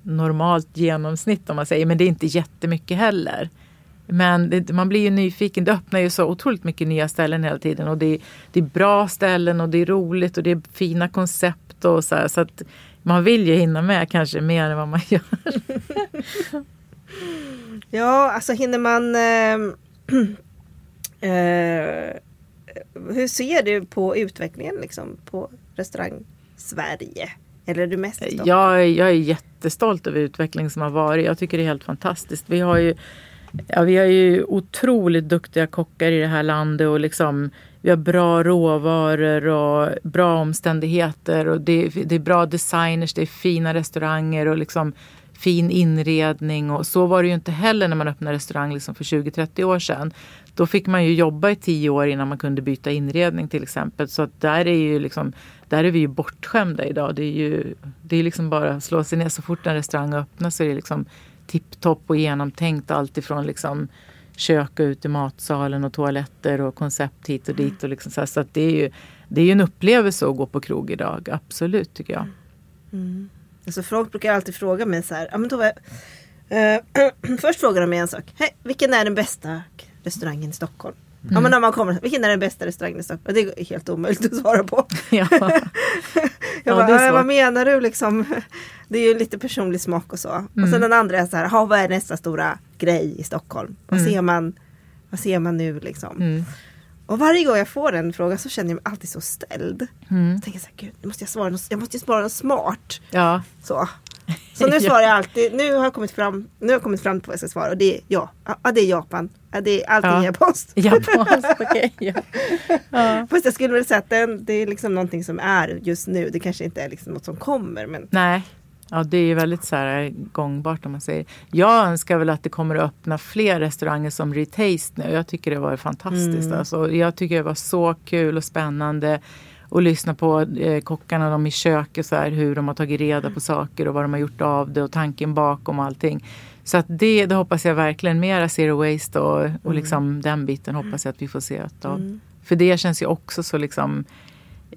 normalt genomsnitt om man säger, men det är inte jättemycket heller. Men det, man blir ju nyfiken. Det öppnar ju så otroligt mycket nya ställen hela tiden. Och det, är- det är bra ställen och det är roligt och det är fina koncept. Och så här, så att man vill ju hinna med kanske mer än vad man gör. Ja, alltså hinner man... ehm, eh, hur ser du på utvecklingen liksom, på restaurang Sverige? Eller är du mest stolt? Jag, är- jag är jättestolt över utvecklingen som har varit. Jag tycker det är helt fantastiskt. Vi har ju, ja, vi har ju otroligt duktiga kockar i det här landet och liksom, vi har bra råvaror och bra omständigheter och det, det är bra designers, det är fina restauranger och liksom fin inredning och så var det ju inte heller när man öppnade restaurang liksom för 20-30 år sedan. Då fick man ju jobba i tio år innan man kunde byta inredning till exempel. Så att där är ju liksom, där är vi ju bortskämda idag. Det är ju det är liksom bara att slå sig ner så fort en restaurang öppnar så är det liksom tipptopp och genomtänkt allt ifrån liksom kök och ut i matsalen och toaletter och koncept hit och dit. Och liksom så här. så att det är ju det är ju en upplevelse att gå på krog idag, absolut tycker jag. Mm. Alltså folk brukar alltid fråga mig så här. Ja, men då var jag, eh, först frågar de mig en sak. Hey, vilken är den bästa restaurangen i Stockholm? Ja men när man kommer, vilken är den bästa restaurangen i Stockholm? Det är helt omöjligt att svara på. Ja. Jag Ja, bara, det är "Ja, så. vad menar du liksom? Det är ju lite personlig smak och så. Och Mm. sen den andra är så här, "Ha, vad är nästa stora grej i Stockholm? Vad Mm. ser man? Vad ser man nu liksom? Mm. Och varje gång jag får den frågan så känner jag mig alltid så ställd. Mm. Jag tänker så här, gud, nu måste jag svara något, jag måste svara något smart. ja. Så, så nu svarar jag alltid, nu har jag kommit fram, nu har jag kommit fram till vad jag ska svara och det är ja, ja det är Japan. Ja, det är allting Ja. post. Japanskt, okej. ja. Ja. Fast jag skulle väl säga att den, det är liksom någonting som är just nu. Det kanske inte är liksom något som kommer men Nej. Ja, det är ju väldigt så här gångbart om man säger. Jag önskar väl att det kommer att öppna fler restauranger som Retaste nu. Jag tycker det var fantastiskt. Mm. Alltså, jag tycker det var så kul och spännande att lyssna på eh, kockarna de i köket, så här, hur de har tagit reda på saker och vad de har gjort av det och tanken bakom allting. Så att det, det hoppas jag verkligen, mera zero waste och, och liksom den biten hoppas jag att vi får se av. För det känns ju också så liksom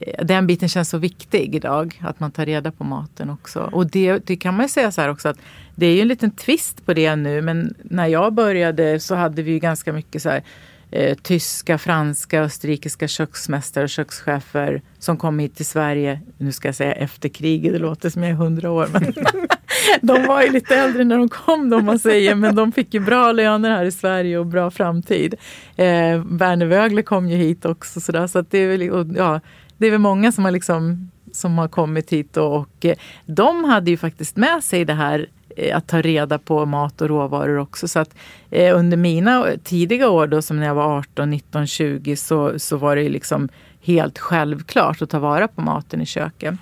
eh, den biten känns så viktig idag, att man tar reda på maten också. Och det, det kan man ju säga så här också att det är ju en liten twist på det nu, men när jag började så hade vi ju ganska mycket så här eh, tyska, franska, österrikiska köksmästare och kökschefer som kom hit till Sverige, nu ska jag säga efter kriget, det låter som jag är hundra år, men de var ju lite äldre när de kom då, om man säger, men de fick ju bra löner här i Sverige och bra framtid. Eh, Werner Wögler kom ju hit också, så, där, så att det är väl, och, ja, det är väl många som har liksom som har kommit hit och, och de hade ju faktiskt med sig det här Eh, att ta reda på mat och råvaror också. Så att eh, under mina tidiga år då som när jag var 18, 19, 20 så, så var det liksom helt självklart att ta vara på maten i köket.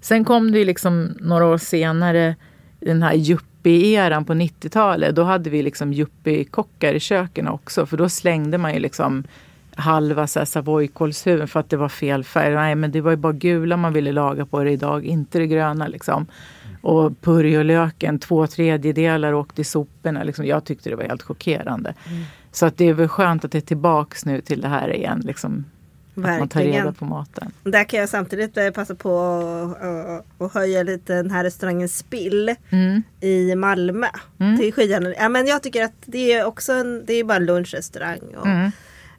Sen kom det liksom några år senare den här yuppie-eran på 90-talet. Då hade vi liksom yuppie-kockar i köken också. För då slängde man ju liksom halva så savoykålshuvuden för att det var fel färg. Nej, men det var ju bara gula man ville laga på det idag, inte det gröna liksom. Och purjolöken, två tredjedelar åkte i soporna. Liksom. Jag tyckte det var helt chockerande. Så att det är väl skönt att det är tillbaks nu till det här igen. Liksom. Att man tar reda på maten. Där kan jag samtidigt eh, passa på att- höja lite den här restaurangen Spill Mm. i Malmö. Till Skidjärnen. Ja, men jag tycker att det är också en, det är bara en lunchrestaurang. Och, Mm.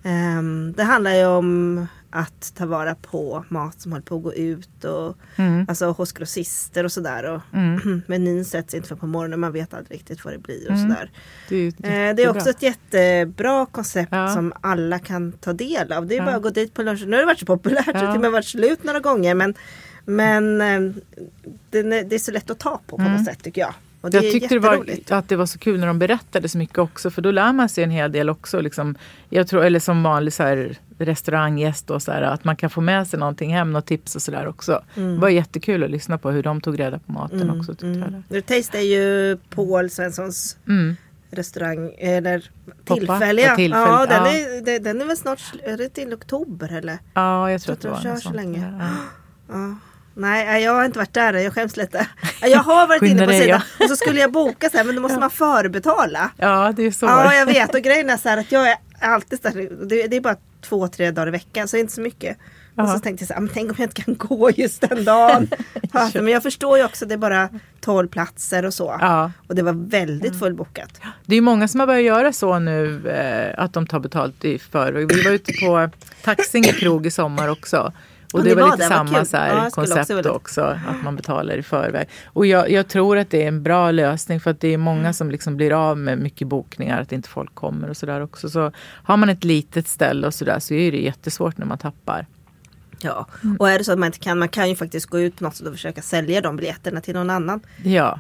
ehm, det handlar ju om att ta vara på mat som håller på att gå ut och Mm. alltså hos grossister och sådär. Och menyn sätts inte för på morgonen, man vet aldrig riktigt vad det blir och Mm. sådär. Det är, Eh, det är också ett jättebra koncept Ja. som alla kan ta del av. Det är Ja. bara att gå dit på lunchen. Nu har det varit så populärt, det har Ja. till och med varit slut några gånger. Men, men eh, är, det är så lätt att ta på på något sätt tycker jag. Och det Mm. Jag tyckte det var, att det var så kul när de berättade så mycket också för då lär man sig en hel del också. Liksom, jag tror, eller som vanlig så här, restauranggäst då, så här, att man kan få med sig någonting hem, något tips och sådär också. Det var jättekul att lyssna på hur de tog reda på maten också. Tyckte jag. det. The Taste är ju Paul Svenssons Mm. restaurang. Eller Poppa, tillfälliga. ja, tillfälligt, ja, den, ja. Är, den, är väl snart, är det till oktober eller? Ja, jag tror Jag att det tror var de kör så länge. Ja. Nej, jag har inte varit där än. Jag skäms lite. Ja, Jag har varit inne på sidan och så skulle jag boka så här, men då måste man förbetala. ja, det är så. Ja, jag vet. Och grejen är så här att jag är alltid så här, det, är bara två, tre dagar i veckan så det är inte så mycket. Och så tänkte jag så här, men tänk om jag inte kan gå just den dagen. Men jag förstår ju också, det är bara 12 platser och så. Ja. Och det var väldigt fullbokat. Det är många som har börjat göra så nu att att de tar betalt i förväg. Vi var ute på Taxinge krog i sommar också. Och Ja, det ni var var lite vad samma så Ja, här också koncept vilja- också, att man betalar i förväg. Och jag, jag tror att det är en bra lösning för att det är många som liksom blir av med mycket bokningar, att inte folk kommer och sådär också. Så har man ett litet ställe och sådär så är det jättesvårt när man tappar. Ja. Mm. Och är det så att man inte kan, man kan ju faktiskt gå ut på något sätt och försöka sälja de biljetterna till någon annan. Ja,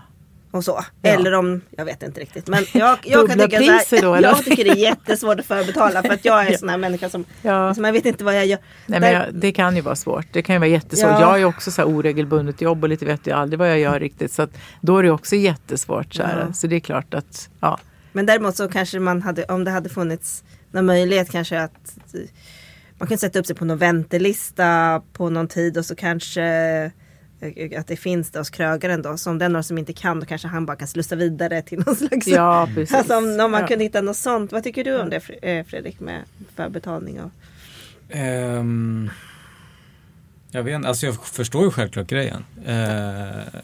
Och så. Ja. Eller om, jag vet inte riktigt. Men jag, jag kan tycka då, här, eller? jag tycker det är jättesvårt att förbetala för att jag är en sån här människa som, Ja. som jag vet inte vad jag gör. Nej, men jag, det kan ju vara svårt. Det kan ju vara jättesvårt. Ja. Jag har ju också så här oregelbundet jobb och lite vet jag aldrig vad jag gör riktigt. Så att då är det också jättesvårt. Så, här. Ja. så det är klart att ja, Men däremot så kanske man hade, om det hade funnits någon möjlighet kanske att eh, man kan sätta upp sig på någon väntelista på någon tid och så kanske att det finns det hos krögaren då. Så om det är några som inte kan då kanske han bara kan slussa vidare till någon slags ja precis. Alltså om, om man ja. kunde hitta något sånt. Vad tycker du om det eh, Fredrik med förbetalning? Och... Ehm, jag vet alltså jag förstår ju självklart grejen. Eh,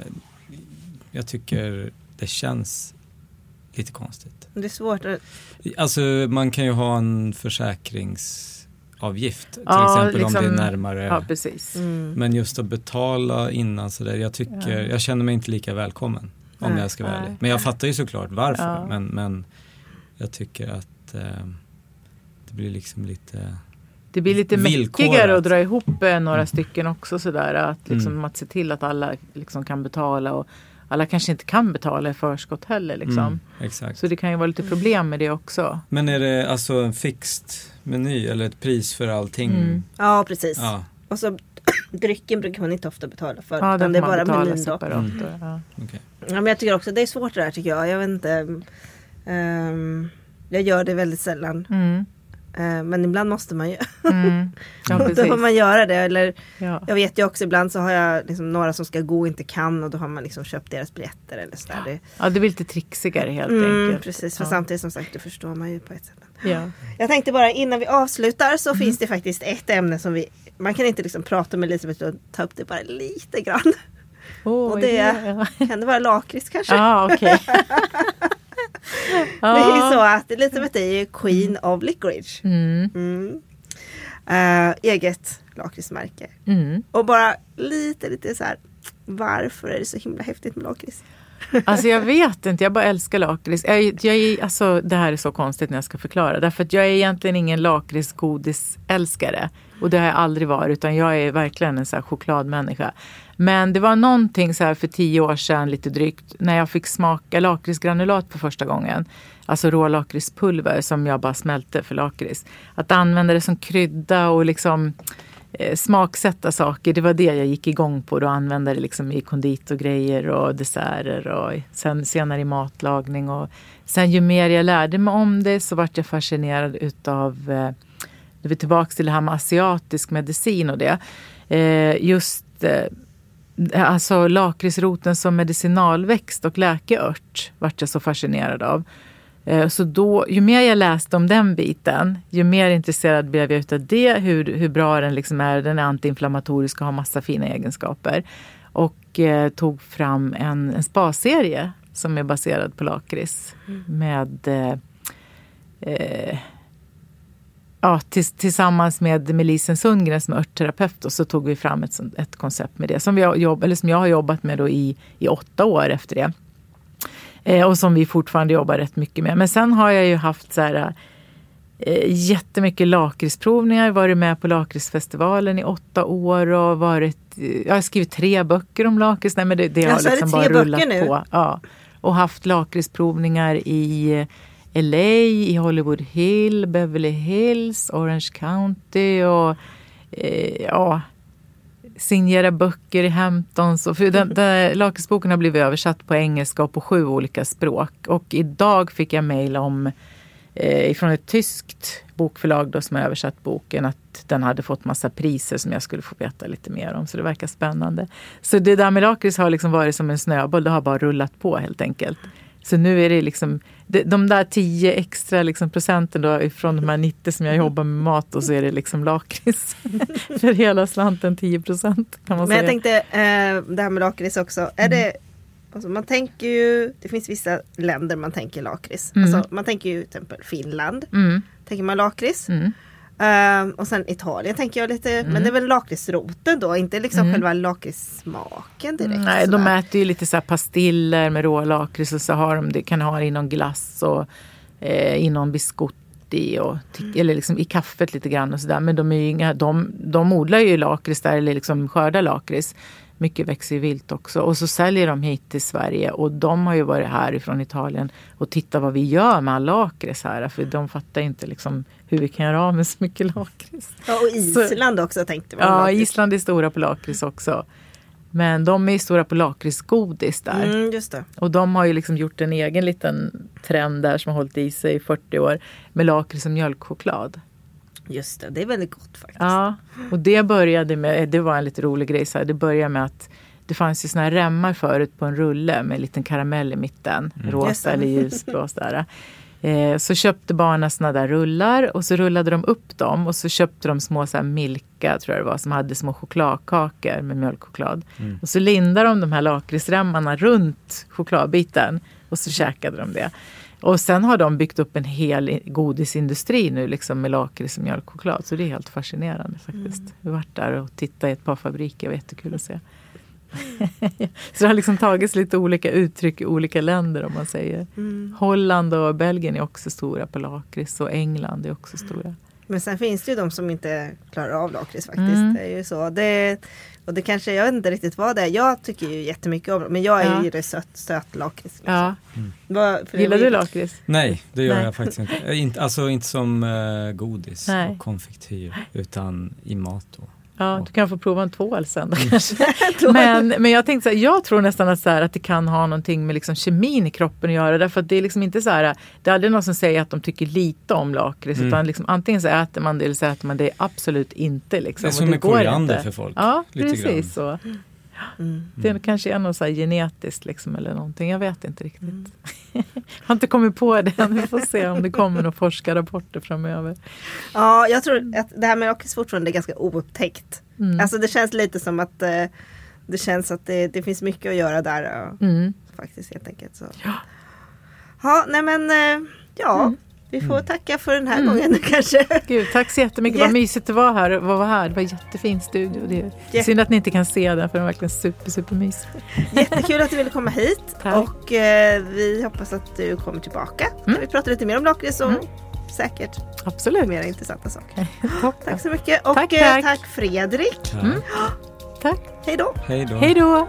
jag tycker det känns lite konstigt. Det är svårt. att- Alltså man kan ju ha en försäkringsavgift till Ja, exempel om det liksom- är närmare. Ja, precis. Mm. Men just att betala innan sådär, jag tycker, jag känner mig inte lika välkommen. Om Nej. jag ska vara Nej. ärlig. Men jag fattar ju såklart varför. Ja. Men, men jag tycker att eh, det blir liksom lite Det blir lite mäckigare att dra ihop eh, några stycken också sådär. Att, liksom, Mm. att se till att alla liksom, kan betala. Och alla kanske inte kan betala i förskott heller. Liksom. Mm, exakt. Så det kan ju vara lite problem med det också. Men är det alltså en fixed meny eller ett pris för allting? Mm. Ja precis. Ja, Och så drycken brukar man inte ofta betala för. Ja, utan det är bara menyn då. separat. Mm. då, Ja. okej. Ja, men jag tycker också det är svårt det där tycker jag. Jag vet inte. Ehm, jag gör det väldigt sällan. Mm. Eh, men ibland måste man ju. Mm. Ja, då får man göra det. Eller, Ja. jag vet ju också ibland så har jag liksom några som ska gå och inte kan och då har man liksom köpt deras biljetter eller sådär. Det, ja, det blir lite trixigare helt mm, enkelt. precis, för ja. samtidigt som sagt det förstår man ju på ett sätt. Ja. Jag tänkte bara innan vi avslutar så Mm. finns det faktiskt ett ämne som vi Man kan inte liksom prata med Elisabeth och ta upp det bara lite grann. Oh, Och det- Ja, Kan det vara lakrits kanske? ah, okej. Det är ju så att Elisabeth är ju Queen of Licorice. Mm. Mm. Eh, eget lakritsmärke. Mm. Och bara lite, lite så här. Varför är det så himla häftigt med lakrits? Alltså jag vet inte, jag bara älskar lakrits. Jag, jag, alltså, det här är så konstigt när jag ska förklara. Därför att jag är egentligen ingen lakritsgodisälskare. Och det har jag aldrig varit, utan jag är verkligen en så här chokladmänniska. Men det var någonting så här för tio år sedan, lite drygt, när jag fick smaka lakritsgranulat för första gången. Alltså rålakritspulver som jag bara smälte för lakrits. Att använda det som krydda och liksom eh, smaksätta saker. Det var det jag gick igång på. Då använda det liksom i konditorgrejer och desserter och sen senare i matlagning. Och sen ju mer jag lärde mig om det så vart jag fascinerad utav eh, är vi tillbaka till det här med asiatisk medicin och det. Eh, just eh, alltså lakritsroten som medicinalväxt och läkeört vart jag så fascinerad av. Eh, Så då, ju mer jag läste om den biten, ju mer intresserad blev jag utav det. Hur, hur bra den liksom är. Den är antiinflammatorisk och har massa fina egenskaper. Och eh, tog fram en, en spa-serie som är baserad på lakrits. Med eh, eh, ja, tills, tillsammans med Melisen Sundgren som är örtterapeut och så tog vi fram ett, ett koncept med det som, vi har jobb, eller som jag har jobbat med då i, i åtta år efter det. Eh, och som vi fortfarande jobbar rätt mycket med. Men sen har jag ju haft så här, eh, jättemycket lakritsprovningar. Varit med på lakritsfestivalen i åtta år och varit, eh, jag har skrivit tre böcker om lakrits. Nej, men det, det har Alltså, det liksom tre bara rullat nu? på. Ja. Och haft lakritsprovningar i LA, i Hollywood Hill, Beverly Hills, Orange County och eh, ja, signera böcker i Hamptons. Och för den, den, lakritsboken har blivit översatt på engelska och på sju olika språk. Och idag fick jag mejl om eh, ifrån ett tyskt bokförlag då, som har översatt boken att den hade fått massa priser som jag skulle få veta lite mer om. Så det verkar spännande. Så det där med lakrits har liksom varit som en snöboll. Det har bara rullat på helt enkelt. Så nu är det liksom de, där 10 extra liksom procenten då ifrån de här 90 som jag jobbar med mat och så är det liksom lakrits. För hela slanten 10 procent kan man Men jag säga. tänkte eh, det här med lakrits också. Är det, alltså man tänker ju, det finns vissa länder man tänker lakrits. Alltså, man tänker ju till exempel Finland. Mm, Tänker man lakrits. mm. Eh, och sen Italien tänker jag lite, men det är väl lakritsroten då, inte liksom själva lakritssmaken direkt. Nej, de sådär. äter ju lite så pastiller med rålakrits och så har de det, kan ha det i någon glass och eh, i någon biscotti och ti- eller liksom i kaffet lite grann och sådär. Men de, är ju inga, de, de odlar ju lakrits där eller liksom skördar lakrits. Mycket växer vilt också. Och så säljer de hit till Sverige och de har ju varit här ifrån Italien och tittat vad vi gör med all lakrits här. För de fattar inte liksom hur vi kan göra av med så mycket lakrits. Ja, och Island också tänkte man. Ja, lakrits. Island är stora på lakrits också. Men de är stora på lakritsgodis där. Mm, just det. Och de har ju liksom gjort en egen liten trend där som har hållit i sig i 40 år med lakrits och mjölkchoklad. Just det, det är väldigt gott faktiskt. Ja, och det började med, det var en lite rolig grej, så här, det började med att det fanns ju såna här remmar förut på en rulle med en liten karamell i mitten, Just rosa eller ljusblå. sådär. Eh, så köpte barnen såna där rullar och så rullade de upp dem och så köpte de små så här Milka, tror jag det var, som hade små chokladkakor med mjölkchoklad. Och så lindade de de här lakritsremmarna runt chokladbiten och så käkade de det. Och sen har de byggt upp en hel godisindustri nu liksom med lakrits och mjölkchoklad. Så det är helt fascinerande faktiskt. Vi har varit där och tittat i ett par fabriker, det var jättekul att se. så det har liksom tagits lite olika uttryck i olika länder om man säger. Holland och Belgien är också stora på lakrits och England är också stora. Men sen finns det ju de som inte klarar av lakrits faktiskt. Mm. Det är ju så. Det, och det kanske, jag vet inte riktigt vad det är. Jag tycker ju jättemycket om men jag är Ja. ju det söt, söt lakrits. Liksom. Ja. Gillar var ju- du lakrits? Nej, det gör Nej. jag faktiskt inte. Eh, inte. Alltså inte som eh, godis Nej. och konfektyr, utan i mat då. Ja, du kan få prova en tvål sen då kanske. men, men jag tänkte så här, jag tror nästan att, så här, att det kan ha någonting med liksom kemin i kroppen att göra. Därför att det är liksom inte så här, det är aldrig någon som säger att de tycker lite om lakrits. Mm. Utan liksom, antingen så äter man det eller så äter man det absolut inte. Liksom. Det är som med koriander inte. för folk. Ja, lite precis så. Mm. Det kanske är något så genetiskt liksom, eller någonting. Jag vet inte riktigt. Mm. har inte kommit på det än. Vi får se om det kommer några forskarrapporter framöver. Ja, jag tror att det här med lakrits fortfarande är ganska oupptäckt. Mm. Alltså det känns lite som att eh, det känns att det, det finns mycket att göra där. eh, Mm. Faktiskt helt enkelt. Så. Ja, nej men eh, ja. Mm. Vi får tacka för den här gången kanske. Gud, tack så jättemycket. Vad Jätte- mysigt det var här. att vara här. Det var en jättefin studio. Det är Jätte- synd att ni inte kan se den för den är verkligen super, super mysig. Jättekul att du ville komma hit. Tack. Och eh, vi hoppas att du kommer tillbaka. Mm. Vi pratar lite mer om lakrits och säkert Absolut. mer intressanta saker. Tack så mycket. Och Tack, eh, tack. tack Fredrik. Tack. Hej då. Hej då. Hej då.